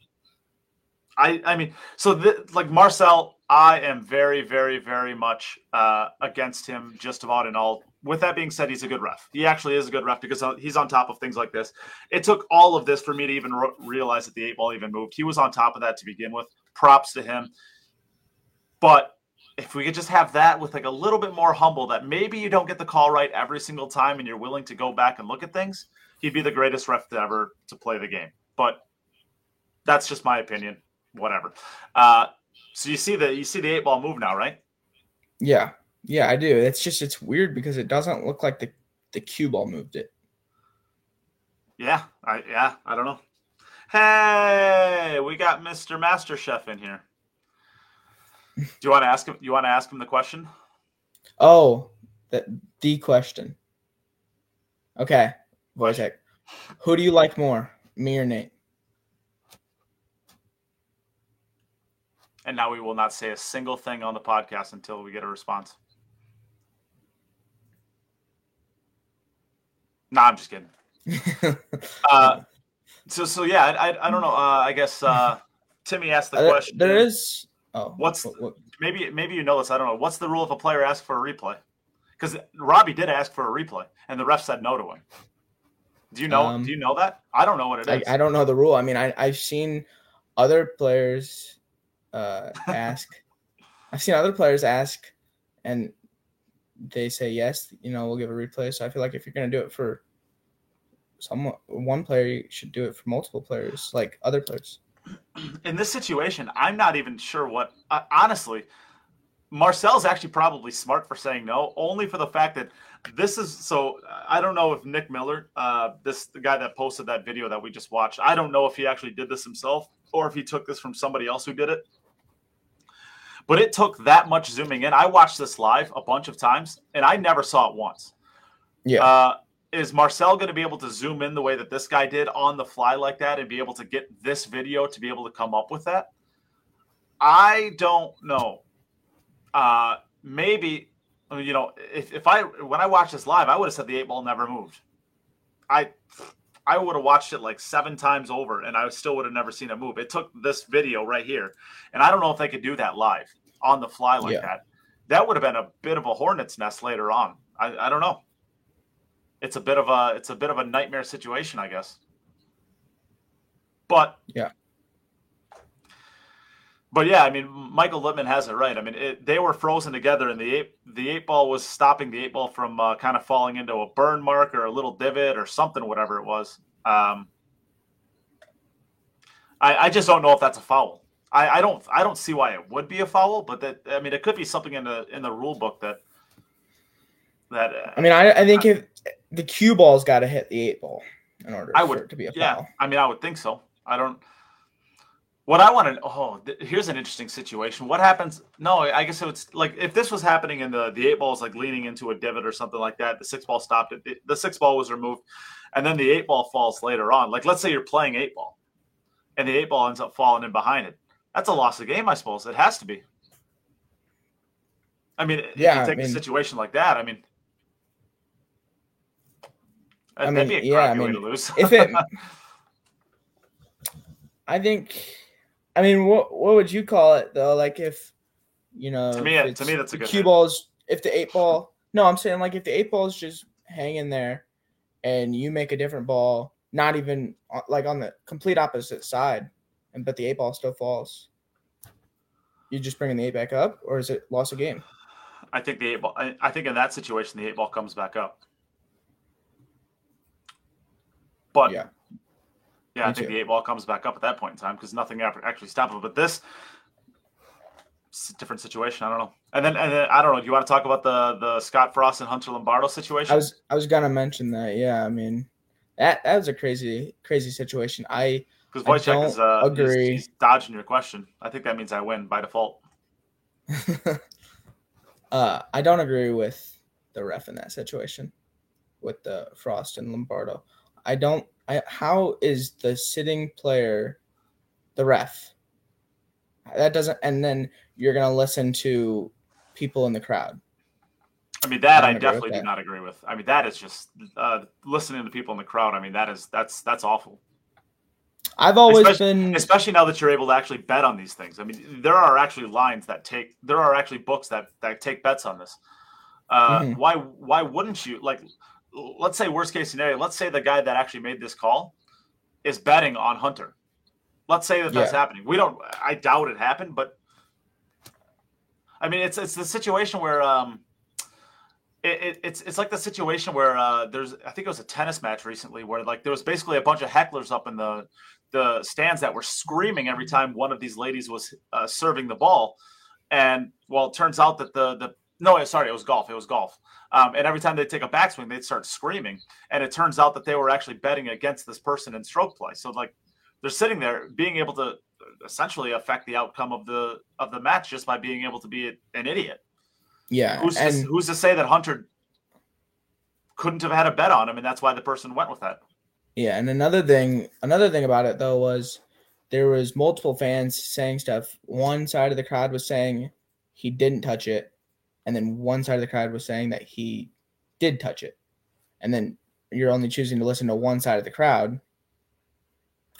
I I mean, so th- like Marcel, I am very very very much uh, against him just about in all. With that being said, he's a good ref. He actually is a good ref because uh, he's on top of things like this. It took all of this for me to even ro- realize that the eight ball even moved. He was on top of that to begin with. Props to him. But if we could just have that with like a little bit more humble, that maybe you don't get the call right every single time and you're willing to go back and look at things, he'd be the greatest ref to ever to play the game. But that's just my opinion. Whatever. Uh, so you see the you see the eight ball move now, right? Yeah. Yeah, I do. It's just it's weird because it doesn't look like the the cue ball moved it. Yeah, I yeah, I don't know. Hey, we got Mr. Master Chef in here. Do you want to ask him? You want to ask him the question? Oh, that the question. Okay, Wojtek. Who do you like more, me or Nate? And now we will not say a single thing on the podcast until we get a response. No, I'm just kidding. Uh, so so yeah, I, I, I don't know. Uh, I guess uh, Timmy asked the Uh, question. there is. Oh, What's what- what- maybe maybe you know this. I don't know. What's the rule if a player asks for a replay? Because Robbie did ask for a replay, and the ref said no to him. Do you know? Um, do you know that? I don't know what it I, is. I don't know the rule. I mean, I I've seen other players uh, ask. I've seen other players ask, and they say yes. You know, we'll give a replay. So I feel like if you're gonna do it for someone, one player, you should do it for multiple players, like other players. in this situation, I'm not even sure what. Uh, honestly, Marcel's actually probably smart for saying no, only for the fact that this is. So I don't know if Nick Miller, uh, this the guy that posted that video that we just watched, I don't know if he actually did this himself or if he took this from somebody else who did it. But it took that much zooming in. I watched this live a bunch of times, and I never saw it once. Yeah. Uh, is Marcel going to be able to zoom in the way that this guy did on the fly like that and be able to get this video to be able to come up with that? I don't know. Uh, maybe, you know, if, if I, when I watched this live, I would have said the eight ball never moved. I, I would have watched it like seven times over and I still would have never seen it move. It took this video right here. And I don't know if they could do that live on the fly like Yeah. that. That would have been a bit of a hornet's nest later on. I, I don't know it's a bit of a it's a bit of a nightmare situation, I guess. But Yeah. But yeah, I mean, Michael Littman has it right. I mean, it, they were frozen together, and the eight the eight ball was stopping the eight ball from uh, kind of falling into a burn mark or a little divot or something, whatever it was. Um, I, I just don't know if that's a foul. I, I don't I don't see why it would be a foul, but that I mean, it could be something in the in the rule book that that uh, I mean, I, I think if the cue ball's got to hit the eight ball in order I for would- it to be a Yeah, foul. I mean, I would think so. I don't. What I want to oh, th- here's an interesting situation. What happens? No, I guess it's like if this was happening in the the eight ball is like leaning into a divot or something like that. The six ball stopped it. The, the six ball was removed, and then the eight ball falls later on. Like let's say you're playing eight ball, and the eight ball ends up falling in behind it. That's a loss of game, I suppose. It has to be. I mean, Yeah, you I take a situation like that, I mean, I that'd mean, be a yeah, I mean, to lose. If it, I think. I mean, what what would you call it though? Like if you know, To me, to me, that's a the good cue hit. balls. If the eight ball, no, I'm saying like if the eight ball is just hanging there, and you make a different ball, not even uh, like on the complete opposite side, and but the eight ball still falls. You just bringing the eight back up, or is it lost a game? I think the eight ball. I, I think in that situation, the eight ball comes back up. But Yeah. Yeah, I think too. the eight ball comes back up at that point in time because nothing ever actually stopped it. But this, it's a different situation. I don't know. And then, and then I don't know. Do you want to talk about the the Scott Frost and Hunter Lombardo situation? I was I was gonna mention that. Yeah, I mean, that that was a crazy crazy situation. I Because Wojciech is uh, he's- agree. He's, dodging your question. I think that means I win by default. uh I don't agree with the ref in that situation with the Frost and Lombardo. I don't I how is the sitting player the ref? That doesn't and then you're gonna listen to people in the crowd. I mean that I I, don't agree with definitely do that. not agree with. I mean that is just uh, listening to people in the crowd. I mean that is that's that's awful. I've always Especially- been especially now that you're able to actually bet on these things. I mean, there are actually lines that take, there are actually books that that take bets on this. Uh, Mhm. Why why wouldn't you like? Let's say worst case scenario. Let's say the guy that actually made this call is betting on Hunter. Let's say that that's Yeah. happening. We don't. I doubt it happened, but I mean, it's it's the situation where um, it, it, it's it's like the situation where uh, there's I think it was a tennis match recently where like there was basically a bunch of hecklers up in the the stands that were screaming every time one of these ladies was uh, serving the ball, and well, it turns out that the the no, sorry, it was golf. It was golf. Um, and every time they take a backswing, they'd start screaming. And it turns out that they were actually betting against this person in stroke play. So like they're sitting there being able to essentially affect the outcome of the of the match just by being able to be an idiot. yeah, Who's to, who's to say that Hunter couldn't have had a bet on him, and that's why the person went with that? Yeah, and another thing, another thing about it though was there was multiple fans saying stuff. One side of the crowd was saying he didn't touch it, and then one side of the crowd was saying that he did touch it. And then you're only choosing to listen to one side of the crowd.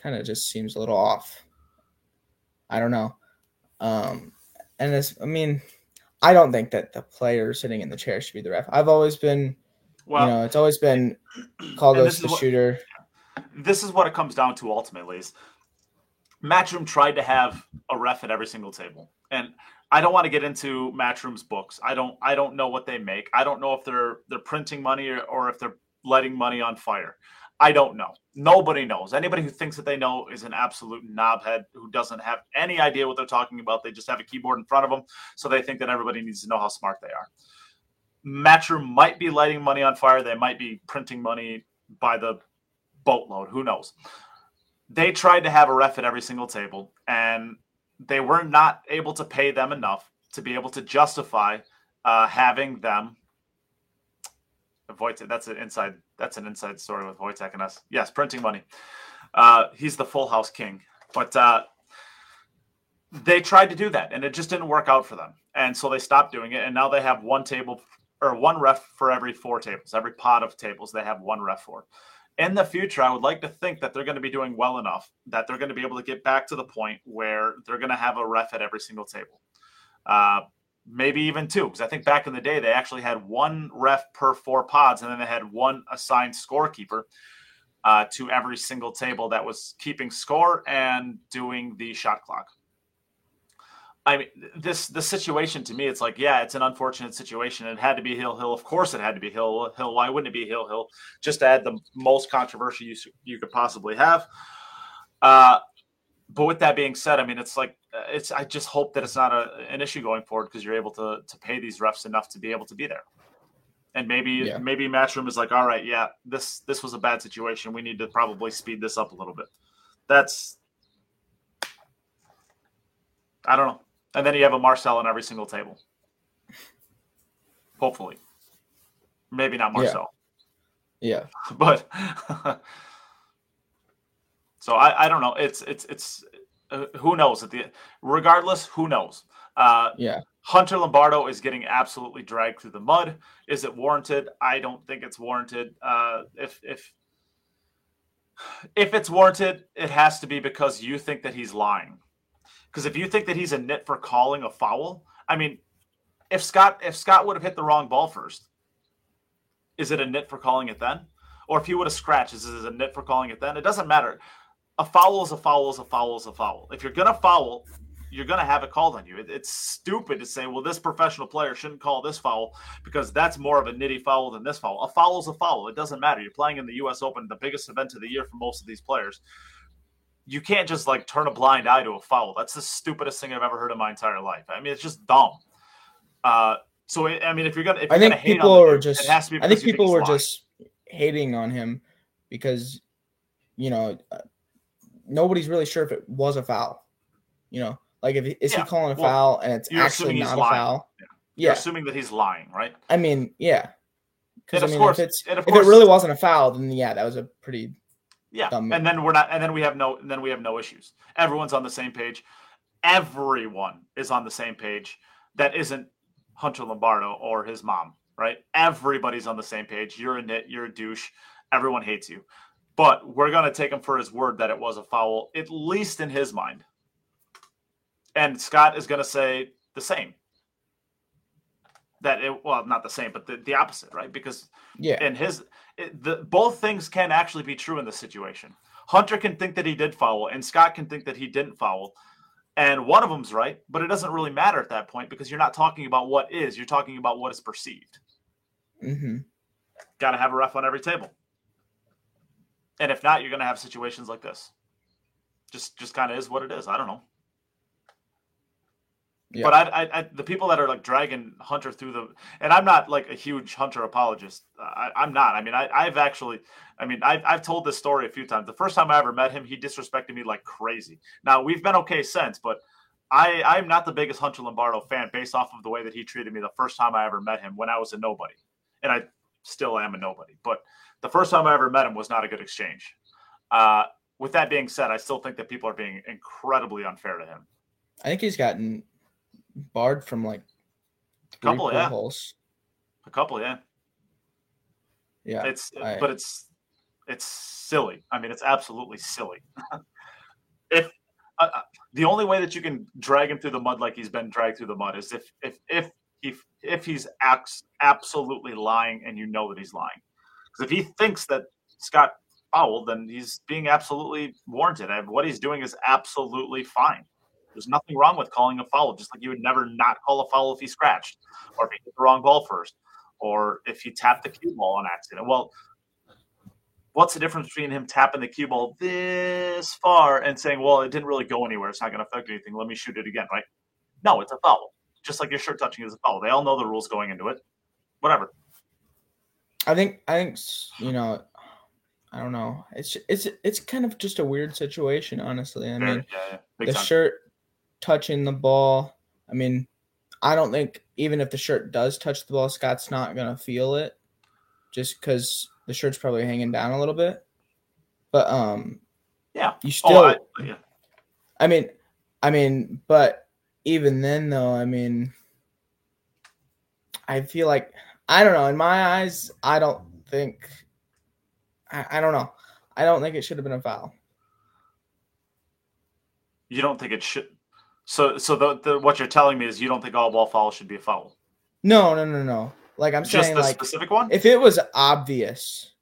Kind of just seems a little off. I don't know. Um, and this, I mean, I don't think that the player sitting in the chair should be the ref. I've always been, Well, you know, it's always been call goes to the what- shooter. this is what it comes down to ultimately is Matchroom tried to have a ref at every single table. And I don't want to get into Matchroom's books. I don't I don't know what they make. I don't know if they're they're printing money or, or if they're lighting money on fire. I don't know. Nobody knows. Anybody who thinks that they know is an absolute knobhead who doesn't have any idea what they're talking about. They just have a keyboard in front of them, so they think that everybody needs to know how smart they are. Matchroom might be lighting money on fire. They might be printing money by the boatload. Who knows? They tried to have a ref at every single table, and they were not able to pay them enough to be able to justify uh, having them. Wojtek, that's an inside. That's an inside story with Wojtek and us. Yes, printing money. Uh, he's the full house king, but uh, they tried to do that, and it just didn't work out for them, and so they stopped doing it. And now they have one table or one ref for every four tables, every pot of tables. They have one ref for in the future, I would like to think that they're going to be doing well enough that they're going to be able to get back to the point where they're going to have a ref at every single table. Uh, maybe even two, because I think back in the day, they actually had one ref per four pods, and then they had one assigned scorekeeper uh, to every single table that was keeping score and doing the shot clock. I mean, this the situation to me, it's like, yeah, it's an unfortunate situation. It had to be Hill Hill. Of course, it had to be Hill Hill. Why wouldn't it be Hill Hill? Just to add the most controversy you you could possibly have. Uh, but with that being said, I mean, it's like uh, it's. I just hope that it's not a, an issue going forward because you're able to to pay these refs enough to be able to be there. And maybe Yeah. maybe Matchroom is like, all right, yeah, this this was a bad situation. We need to probably speed this up a little bit. That's I don't know. And then you have a Marcel on every single table. Hopefully. Maybe not Yeah. Marcel, Yeah. but so I, I don't know. It's it's it's uh, who knows at the regardless. Who knows? Uh, Yeah. Hunter Lombardo is getting absolutely dragged through the mud. Is it warranted? I don't think it's warranted. Uh, if if If it's warranted, it has to be because you think that he's lying. Because if you think that he's a nit for calling a foul, I mean, if Scott if Scott would have hit the wrong ball first, is it a nit for calling it then? Or if he would have scratched, is it a nit for calling it then? It doesn't matter. A foul is a foul is a foul is a foul. If you're gonna foul, you're to have it called on you. It, it's stupid to say, well, this professional player shouldn't call this foul because that's more of a nitty foul than this foul. A foul is a foul. It doesn't matter. You're playing in the U.S. Open, the biggest event of the year for most of these players. You can't just like turn a blind eye to a foul. That's the stupidest thing I've ever heard in my entire life. I mean, it's just dumb. Uh, so I mean, if you're gonna, if I you're think gonna hate people on the are dude, just. it has to be I think people were lying. just hating on him because, you know, uh, nobody's really sure if it was a foul. You know, like if is Yeah, he calling a well, foul and it's actually not a foul? Yeah. Yeah, You're assuming that he's lying, right? I mean, yeah. Because I of mean, course- if it's if course- it really wasn't a foul, then yeah, that was a pretty. Yeah, dumb and then we're not, and then we have no, and then we have no issues. Everyone's on the same page. Everyone is on the same page. That isn't Hunter Lombardo or his mom, right? Everybody's on the same page. You're a nit. You're a douche. Everyone hates you. But we're gonna take him for his word that it was a foul, at least in his mind. And Scott is gonna say the same. That it, well, not the same, but the, the opposite, right? Because Yeah, and his it, the both things can actually be true in this situation. Hunter can think that he did foul, and Scott can think that he didn't foul, and one of them's right, but it doesn't really matter at that point because you're not talking about what is, you're talking about what is perceived. mm-hmm. Got to have a ref on every table, and if not, you're going to have situations like this. Just just kind of is what it is. I don't know. Yeah. But I, I, I, the people that are like dragging Hunter through the, and I'm not like a huge Hunter apologist. I, I'm not. I mean, I, I've actually, I mean, I've, I've told this story a few times. The first time I ever met him, he disrespected me like crazy. Now we've been okay since, but I, I'm not the biggest Hunter Lombardo fan based off of the way that he treated me the first time I ever met him when I was a nobody, and I still am a nobody. But the first time I ever met him was not a good exchange. Uh, with that being said, I still think that people are being incredibly unfair to him. I think he's gotten barred from like three Couple, yeah. holes. A couple, yeah. Yeah, it's I- but it's it's silly. I mean, it's absolutely silly. if uh, uh, the only way that you can drag him through the mud like he's been dragged through the mud is if if if he if he's ax- absolutely lying and you know that he's lying. Because if he thinks that Scott fouled, then he's being absolutely warranted. And what he's doing is absolutely fine. There's nothing wrong with calling a foul, just like you would never not call a foul if he scratched, or if he hit the wrong ball first, or if he tapped the cue ball on accident. Well, what's the difference between him tapping the cue ball this far and saying, "Well, it didn't really go anywhere. It's not going to affect anything. Let me shoot it again." Right? No, it's a foul. Just like your shirt touching is a foul. They all know the rules going into it. Whatever. I think I think you know, I don't know. It's it's it's kind of just a weird situation, honestly. I mean, yeah, yeah. The time. shirt touching the ball. I mean, I don't think even if the shirt does touch the ball, Scott's not gonna feel it, just because the shirt's probably hanging down a little bit. But um, Yeah. you still. Oh, I, yeah. I mean, I mean, but even then, though, I mean, I feel like I don't know. In my eyes, I don't think. I, I don't know. I don't think it should have been a foul. You don't think it should. So, so the, the what you're telling me is you don't think all ball foul should be a foul. No, no, no, no. Like I'm Just saying, the like specific one. if it was obvious,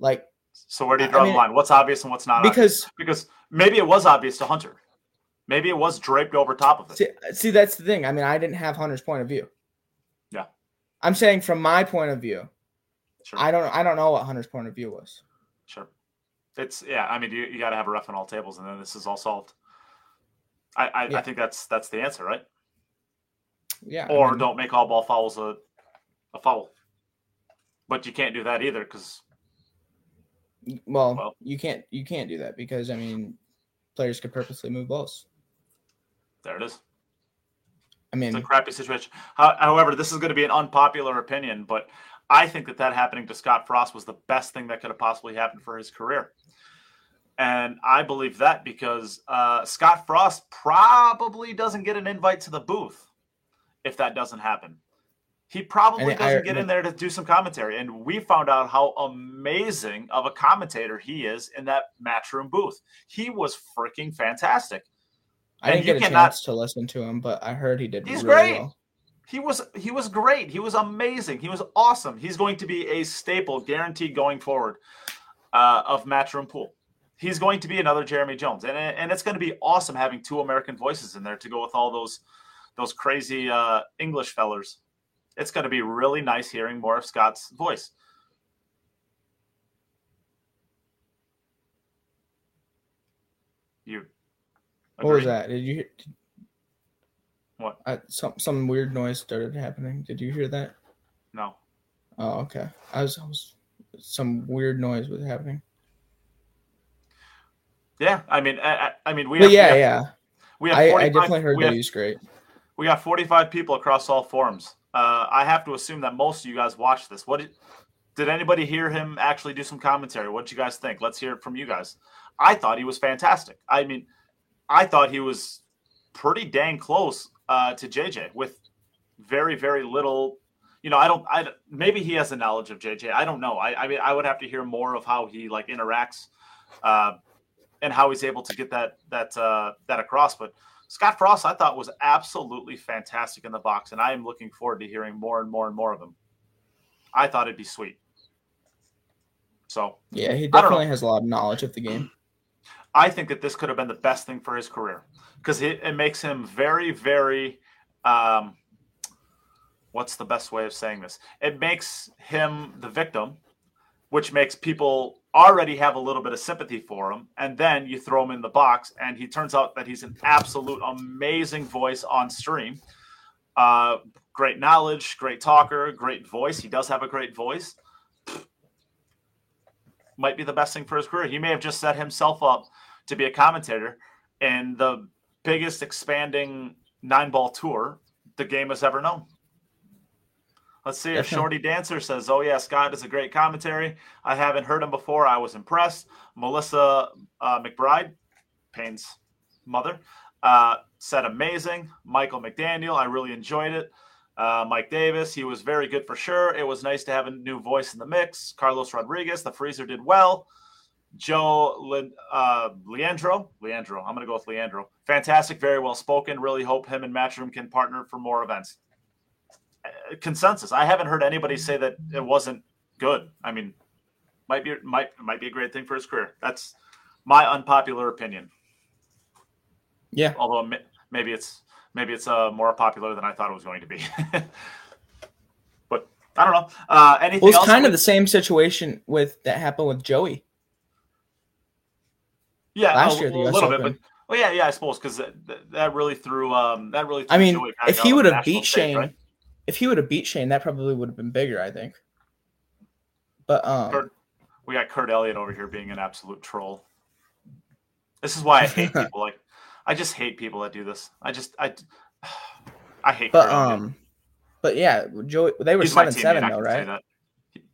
like So where do you I draw mean, the line? What's obvious and what's not? obvious? because because maybe it was obvious to Hunter. Maybe it was draped over top of it. see, see, that's the thing. I mean, I didn't have Hunter's point of view. Yeah. I'm saying from my point of view, Sure. I don't, I don't know what Hunter's point of view was. Sure. It's yeah. I mean, you, you got to have a ref on all tables, and then this is all solved. I I, Yeah. I think that's that's the answer, right? Yeah. I Or mean, don't make all ball fouls a a foul. But you can't do that either because Well, Well- you can't you can't do that because I mean, players could purposely move balls. there it is. I mean, It's a crappy situation. However, this is going to be an unpopular opinion, but I think that that happening to Scott Frost was the best thing that could have possibly happened for his career. And I believe that because uh, Scott Frost probably doesn't get an invite to the booth if that doesn't happen. He probably And doesn't get in there to do some commentary. And we found out how amazing of a commentator he is in that matchroom booth. He was freaking fantastic. I didn't get a cannot- chance to listen to him, but I heard he did He's really great. well. He was he was great. He was amazing. He was awesome. He's going to be a staple, guaranteed going forward, uh, of Matchroom Pool. He's going to be another Jeremy Jones, and and it's going to be awesome having two American voices in there to go with all those those crazy uh, English fellers. It's going to be really nice hearing more of Scott's voice. You. What was that? Did you hear? What? I, some some weird noise started happening. Did you hear that? No. Oh, okay. I was, I was some weird noise was happening. Yeah, I mean, I, I- mean, we have, yeah, we have, yeah. we have I, I definitely heard that he's great. we got 45 people across all forums. Uh, I have to assume that most of you guys watched this. What did, did anybody hear him actually do some commentary? What did you guys think? Let's hear it from you guys. I thought he was fantastic. I mean, I thought he was pretty dang close uh, to JJ with very, very little. You know, I don't. I maybe he has a knowledge of JJ. I don't know. I, I mean, I would have to hear more of how he like interacts, uh, and how he's able to get that that uh, that across. But Scott Frost, I thought was absolutely fantastic in the box, and I am looking forward to hearing more and more and more of him. I thought it'd be sweet. So Yeah, he definitely has a lot of knowledge of the game. I think that this could have been the best thing for his career because it, it makes him very, very. Um, what's the best way of saying this? It makes him the victim, which makes people already have a little bit of sympathy for him. And then you throw him in the box, and he turns out that he's an absolute amazing voice on stream. Uh, great knowledge, great talker, great voice. He does have a great voice. Might be the best thing for his career. He may have just set himself up to be a commentator in the biggest expanding nine ball tour the game has ever known. Let's see if Shorty Dancer says, Oh, yeah, Scott is a great commentary. I haven't heard him before. I was impressed. Melissa uh, McBride, Payne's mother, uh, said amazing. Michael McDaniel, I really enjoyed it. Uh, Mike Davis, he was very good for sure. It was nice to have a new voice in the mix. Carlos Rodriguez, the freezer did well. Joe Lin- uh, Leandro, Leandro, I'm going to go with Leandro. Fantastic, very well spoken. Really hope him and Matchroom can partner for more events. Consensus. I haven't heard anybody say that it wasn't good. I mean, might be might might be a great thing for his career. That's my unpopular opinion. Yeah. Although maybe it's maybe it's uh, more popular than I thought it was going to be. but I don't know. Uh, anything Well, it's kind of the same situation with that happened with Joey. yeah, last a, year, the a US little Open. bit, but well, yeah, yeah, I suppose because that, that really threw um that really. Threw I mean, Joey back if he would have beat Shane, right? If he would have beat Shane, that probably would have been bigger, I think. But um, Kurt- we got Kurt Elliott over here being an absolute troll. This is why I hate people. Like, I just hate people that do this. I just I I hate. but Kurt Elliott. um, but yeah, Joey, they were He's seven teammate. seven though, right?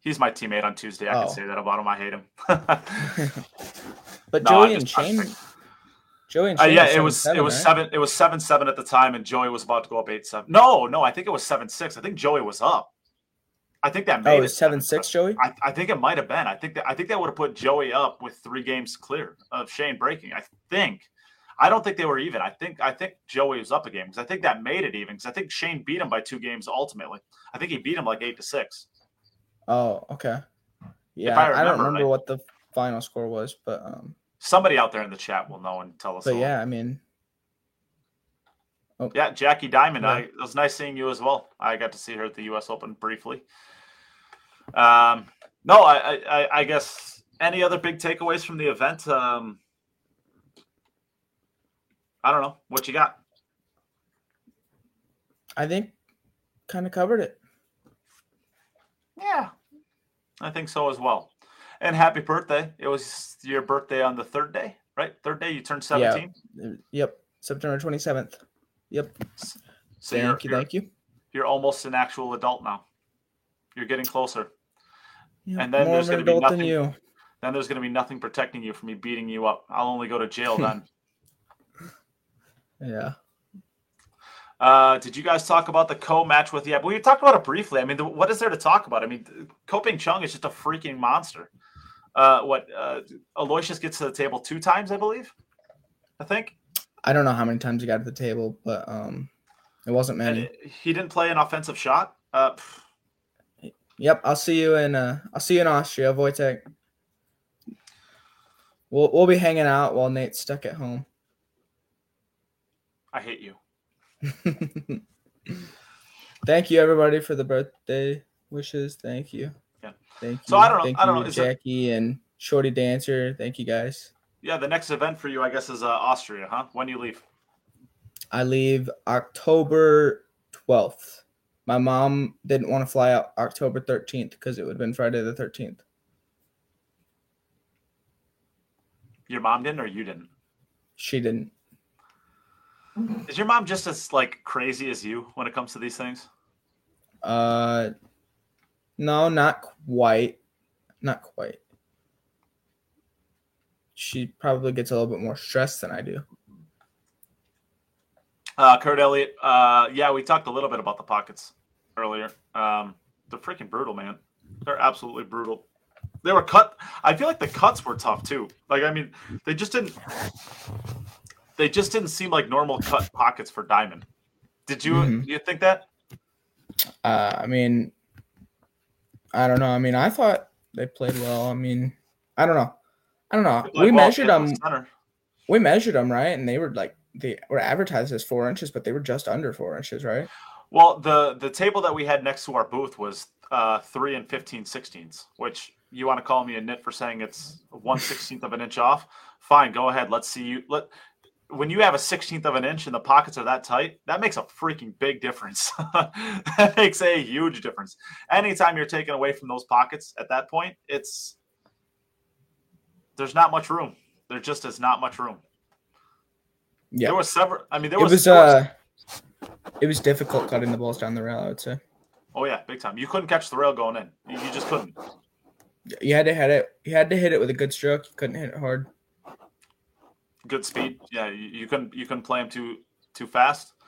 He's my teammate on Tuesday. I Oh. can say that about him. I hate him. But No, Joey and Shane. Joey and Uh, yeah, it was 7-7, it was right? seven it was seven seven at the time, and Joey was about to go up eight seven. No, no, I think it was seven six. I think Joey was up. I think that made Oh, it was seven six, Joey. I, I think it might have been. I think that I think that would have put Joey up with three games clear of Shane breaking. I think. I don't think they were even. I think I think Joey was up a game because I think that made it even because I think Shane beat him by two games ultimately. I think he beat him like eight to six. Oh, okay. Yeah, I I, don't remember remember right. what the final score was, but um, Somebody out there in the chat will know and tell us. but all. yeah, I mean, Yeah, Jackie Diamond. Yeah. I, it was nice seeing you as well. I got to see her at the U.S. Open briefly. Um, no, I, I, I- I guess any other big takeaways from the event? Um, I don't know what you got. I think kind of covered it. Yeah, I think so as well. And happy birthday! It was your birthday on the third day, right? Third day, you turned Yeah. seventeen. Uh, Yep, September twenty seventh. Yep. So you're, thank you, you're, thank you. you're almost an actual adult now. You're getting closer. Yep, and then more there's gonna be adult than nothing- you. Then there's going to be nothing protecting you from me beating you up. I'll only go to jail then. Yeah. Uh, did you guys talk about the Ko match with? Yeah, but we talked about it briefly. I mean, the, what is there to talk about? I mean, Ko Pin Chung is just a freaking monster. Uh, what uh, Aloysius gets to the table two times, I believe. I think. I don't know how many times he got to the table, but um, it wasn't many. it- he didn't play an offensive shot. Uh, Yep, I'll see you in uh, I'll see you in Austria, Wojtek. We'll we'll be hanging out while Nate's stuck at home. I hate you. Thank you everybody for the birthday wishes. Thank you. Thank you. So I don't know- Thank I don't you, know, is Jackie and Shorty Dancer. Thank you guys. Yeah, the next event for you, I guess, is uh, Austria, huh? When you leave? I leave October 12th. My mom didn't want to fly out October 13th because it would have been Friday the 13th. Your mom didn't, or you didn't? She didn't. Is your mom just as like crazy as you when it comes to these things? Uh, no, not quite. Not quite. She probably gets a little bit more stressed than I do. Uh, Kurt Elliott. Uh, yeah, we talked a little bit about the pockets earlier. Um, they're freaking brutal, man. They're absolutely brutal. They were cut. I feel like the cuts were tough too. Like, I mean, they just didn't. They just didn't seem like normal cut pockets for Diamond. Did you Mhm. you think that? Uh, I mean, I don't know. I mean, I thought they played well. I mean, I don't know. I don't know. We well, measured them. center. We measured them right, and they were like they were advertised as four inches, but they were just under four inches, right? Well, the the table that we had next to our booth was uh, three and 15 sixteenths, which you want to call me a nit for saying it's one sixteenth of an inch off. Fine, go ahead. Let's see you. Let when you have a sixteenth of an inch and the pockets are that tight, that makes a freaking big difference. that makes a huge difference. Anytime you're taken away from those pockets at that point, it's there's not much room. There just is not much room. Yeah. There was several. I mean, there it was. was there was- uh it was difficult cutting the balls down the rail, I would say. oh yeah, big time. You couldn't catch the rail going in. You, you just couldn't. You had to hit it you had to hit it with a good stroke. You couldn't hit it hard. Good speed. Yeah, you, you couldn't you can't play him too too fast.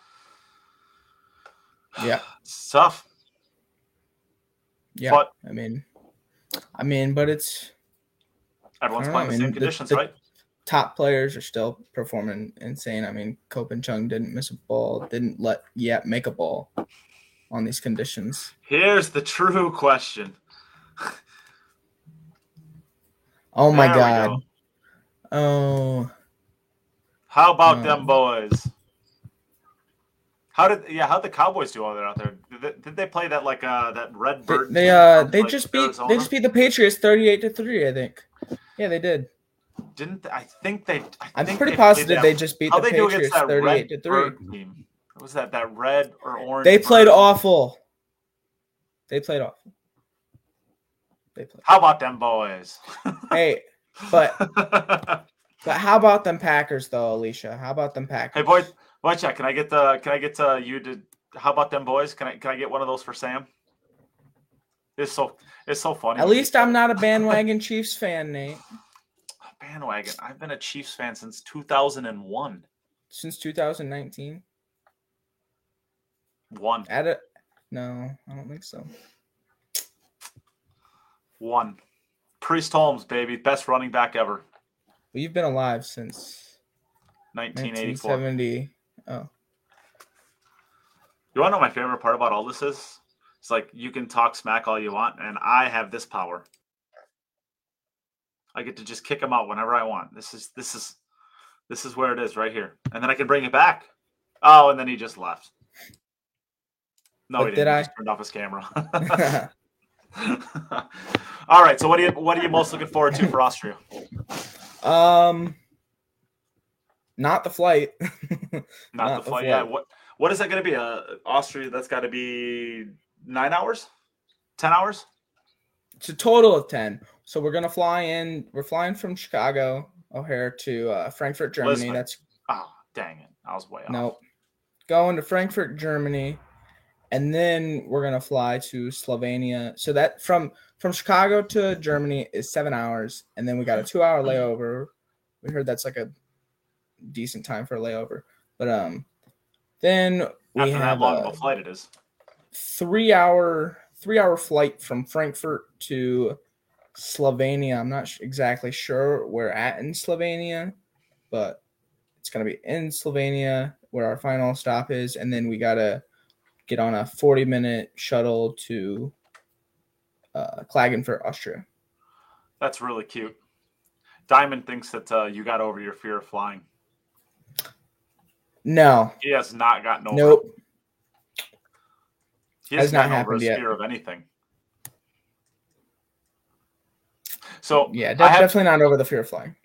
Yeah. It's tough. Yeah. But I mean I mean, but it's everyone's playing know, the I mean, same conditions, the- right? top players are still performing insane. I mean, Ko Pin Chung didn't miss a ball, didn't let Yapp make a ball on these conditions. Here's the true question. Oh my god. go. Oh How about Um, them boys? How did yeah? How the Cowboys do over there out there? Did they, did they play that like uh that red bird? they team uh they like, just beat Arizona? they just beat the Patriots 38 to 3, I think. Yeah, they did. Didn't I think they? I I'm think pretty they positive they just beat the they Patriots that 38 to 3. bird team? What was that that red or orange? They played bird? awful. They played awful. They played. How about them boys? Hey, but but how about them Packers though, Alicia? How about them Packers? Hey, boy, Wojciech, can I get the? Can I get uh, you to? How about them boys? Can I? Can I get one of those for Sam? It's so. It's so funny. At least I'm not a bandwagon Chiefs fan, Nate. bandwagon. I've been a Chiefs fan since 2001. Since 2019. One, At it. No, I don't think so. one. Priest Holmes, baby, best running back ever. Well, you've been alive since 1984. 1970. Oh, You want to know my favorite part about all this is? It's like you can talk smack all you want, and I have this power. I get to just kick him out whenever I want. This is this is this is where it is right here, and then I can bring it back. Oh, and then he just left. No, But he did didn't. He I? just turned off his camera. all right. So, what are you what are you most looking forward to for Austria? um, not the flight. Not, Not the the flight. Yeah. What what is that going to be? Uh, Austria. That's got to be nine hours, ten hours. it's a total of 10. So we're gonna fly in. We're flying from Chicago O'Hare to uh, Frankfurt, Germany. Lisbon. That's Oh, dang it! I was way off. Nope. Going to Frankfurt, Germany, and then we're gonna fly to Slovenia. So that from from Chicago to Germany is seven hours, and then we got a two hour layover. We heard that's like a decent time for a layover, but um, then we After that have long a of a flight, it is. three hour three hour flight from Frankfurt to Slovenia. I'm not sh- exactly sure where at in Slovenia, but it's gonna be in Slovenia where our final stop is, and then we gotta get on a 40 minute shuttle to uh, Klagenfurt, Austria. That's really cute. Diamond thinks that uh, you got over your fear of flying. No, He has not gotten over. nope. He Has has not over his yet. fear of anything. So Yeah, de- have- definitely not over the fear of flying.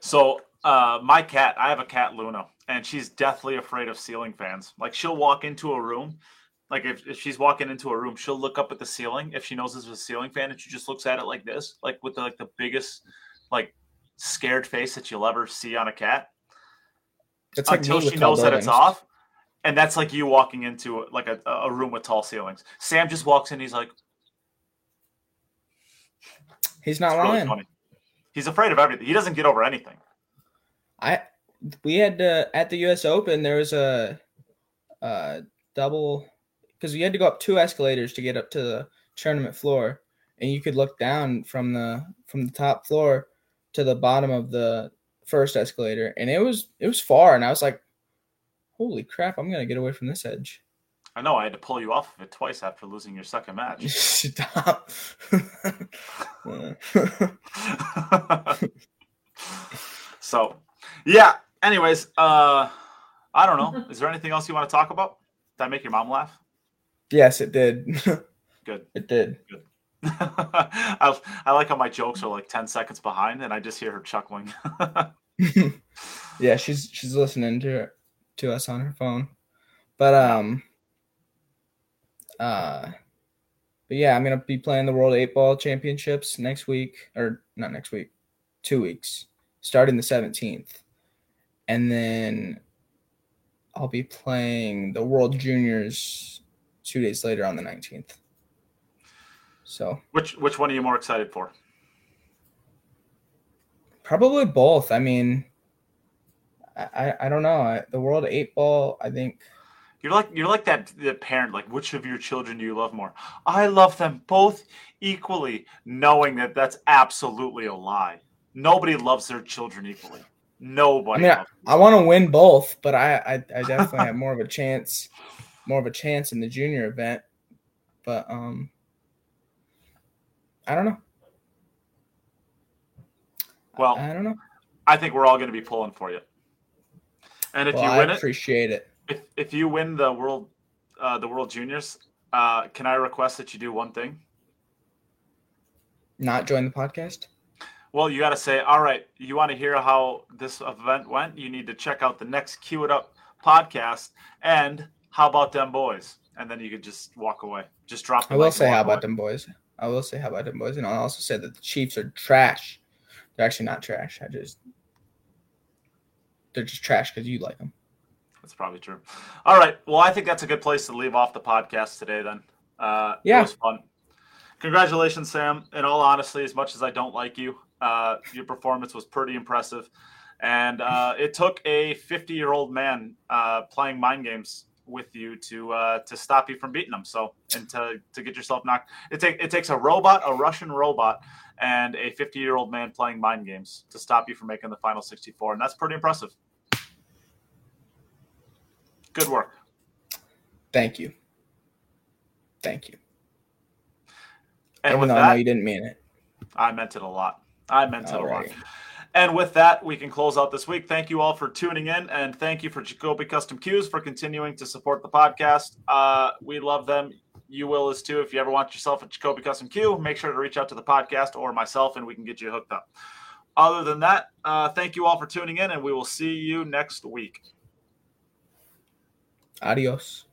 So uh my cat, I have a cat Luna, and she's deathly afraid of ceiling fans. Like she'll walk into a room, like if, if she's walking into a room, she'll look up at the ceiling if she knows there's a ceiling fan, and she just looks at it like this, like with the, like the biggest like scared face that you'll ever see on a cat It's until with she knows that it's off. And that's like you walking into like a, a room with tall ceilings. Sam just walks in, he's like, He's not it's really lying. funny. He's afraid of everything. He doesn't get over anything. I we had to at the U.S. Open. There was a, uh double because we had to go up two escalators to get up to the tournament floor, and you could look down from the from the top floor to the bottom of the first escalator, and it was it was far, and I was like, "Holy crap! I'm gonna get away from this edge." I know I had to pull you off of it twice after losing your second match. Stop. so, yeah. Anyways, uh, I don't know. Is there anything else you want to talk about? Did I make your mom laugh? yes, it did. Good. it did. I, I like how my jokes are like 10 seconds behind and I just hear her chuckling. yeah, she's she's listening to to us on her phone. But um uh but yeah, I'm gonna be playing the World Eight Ball Championships next week, or not next week, two weeks, starting the 17th, and then I'll be playing the World Juniors two days later on the 19th. So which which one are you more excited for? probably both. I mean, I I, I don't know. I, the World Eight Ball, I think. You're like you're like that the parent. Like, which of your children do you love more? I love them both equally, knowing that that's absolutely a lie. Nobody loves their children equally. I Nobody. mean, I, I want to win both, but I, I, I definitely have more of a chance, more of a chance in the junior event. But um, I don't know. well, I don't know. I think we're all going to be pulling for you. And if Well, you I win it, appreciate it. if if you win the world uh, the world juniors, uh, can I request that you do one thing? Not join the podcast. Well, you got to say, all right, you want to hear how this event went? You need to check out the next Cue It Up podcast. And how about them boys? And then you could just walk away. Just drop the I will say how walk about away. them boys. I will say how about them boys, and I'll also say that the Chiefs are trash. They're actually not trash. I just they're just trash because you like them. That's probably true. All right. Well, I think that's a good place to leave off the podcast today then. Uh, Yeah. It was fun. Congratulations, Sam. In all honesty, as much as I don't like you, uh, your performance was pretty impressive. And uh, it took a 50 year old man uh, playing mind games with you to uh, to stop you from beating them. So, and to, to get yourself knocked, it, take, it takes a robot, a Russian robot, and a 50 year old man playing mind games to stop you from making the final 64. And that's pretty impressive. Good work. Thank you. Thank you. And Even with though I know that, you didn't mean it. I meant it a lot. I meant it a lot. And with that, we can close out this week. Thank you all for tuning in, and thank you for Jacoby Custom Cues for continuing to support the podcast. Uh, we love them. You will as too. If you ever want yourself a Jacoby Custom Cue, make sure to reach out to the podcast or myself, and we can get you hooked up. Other than that, uh, thank you all for tuning in, and we will see you next week. Adios.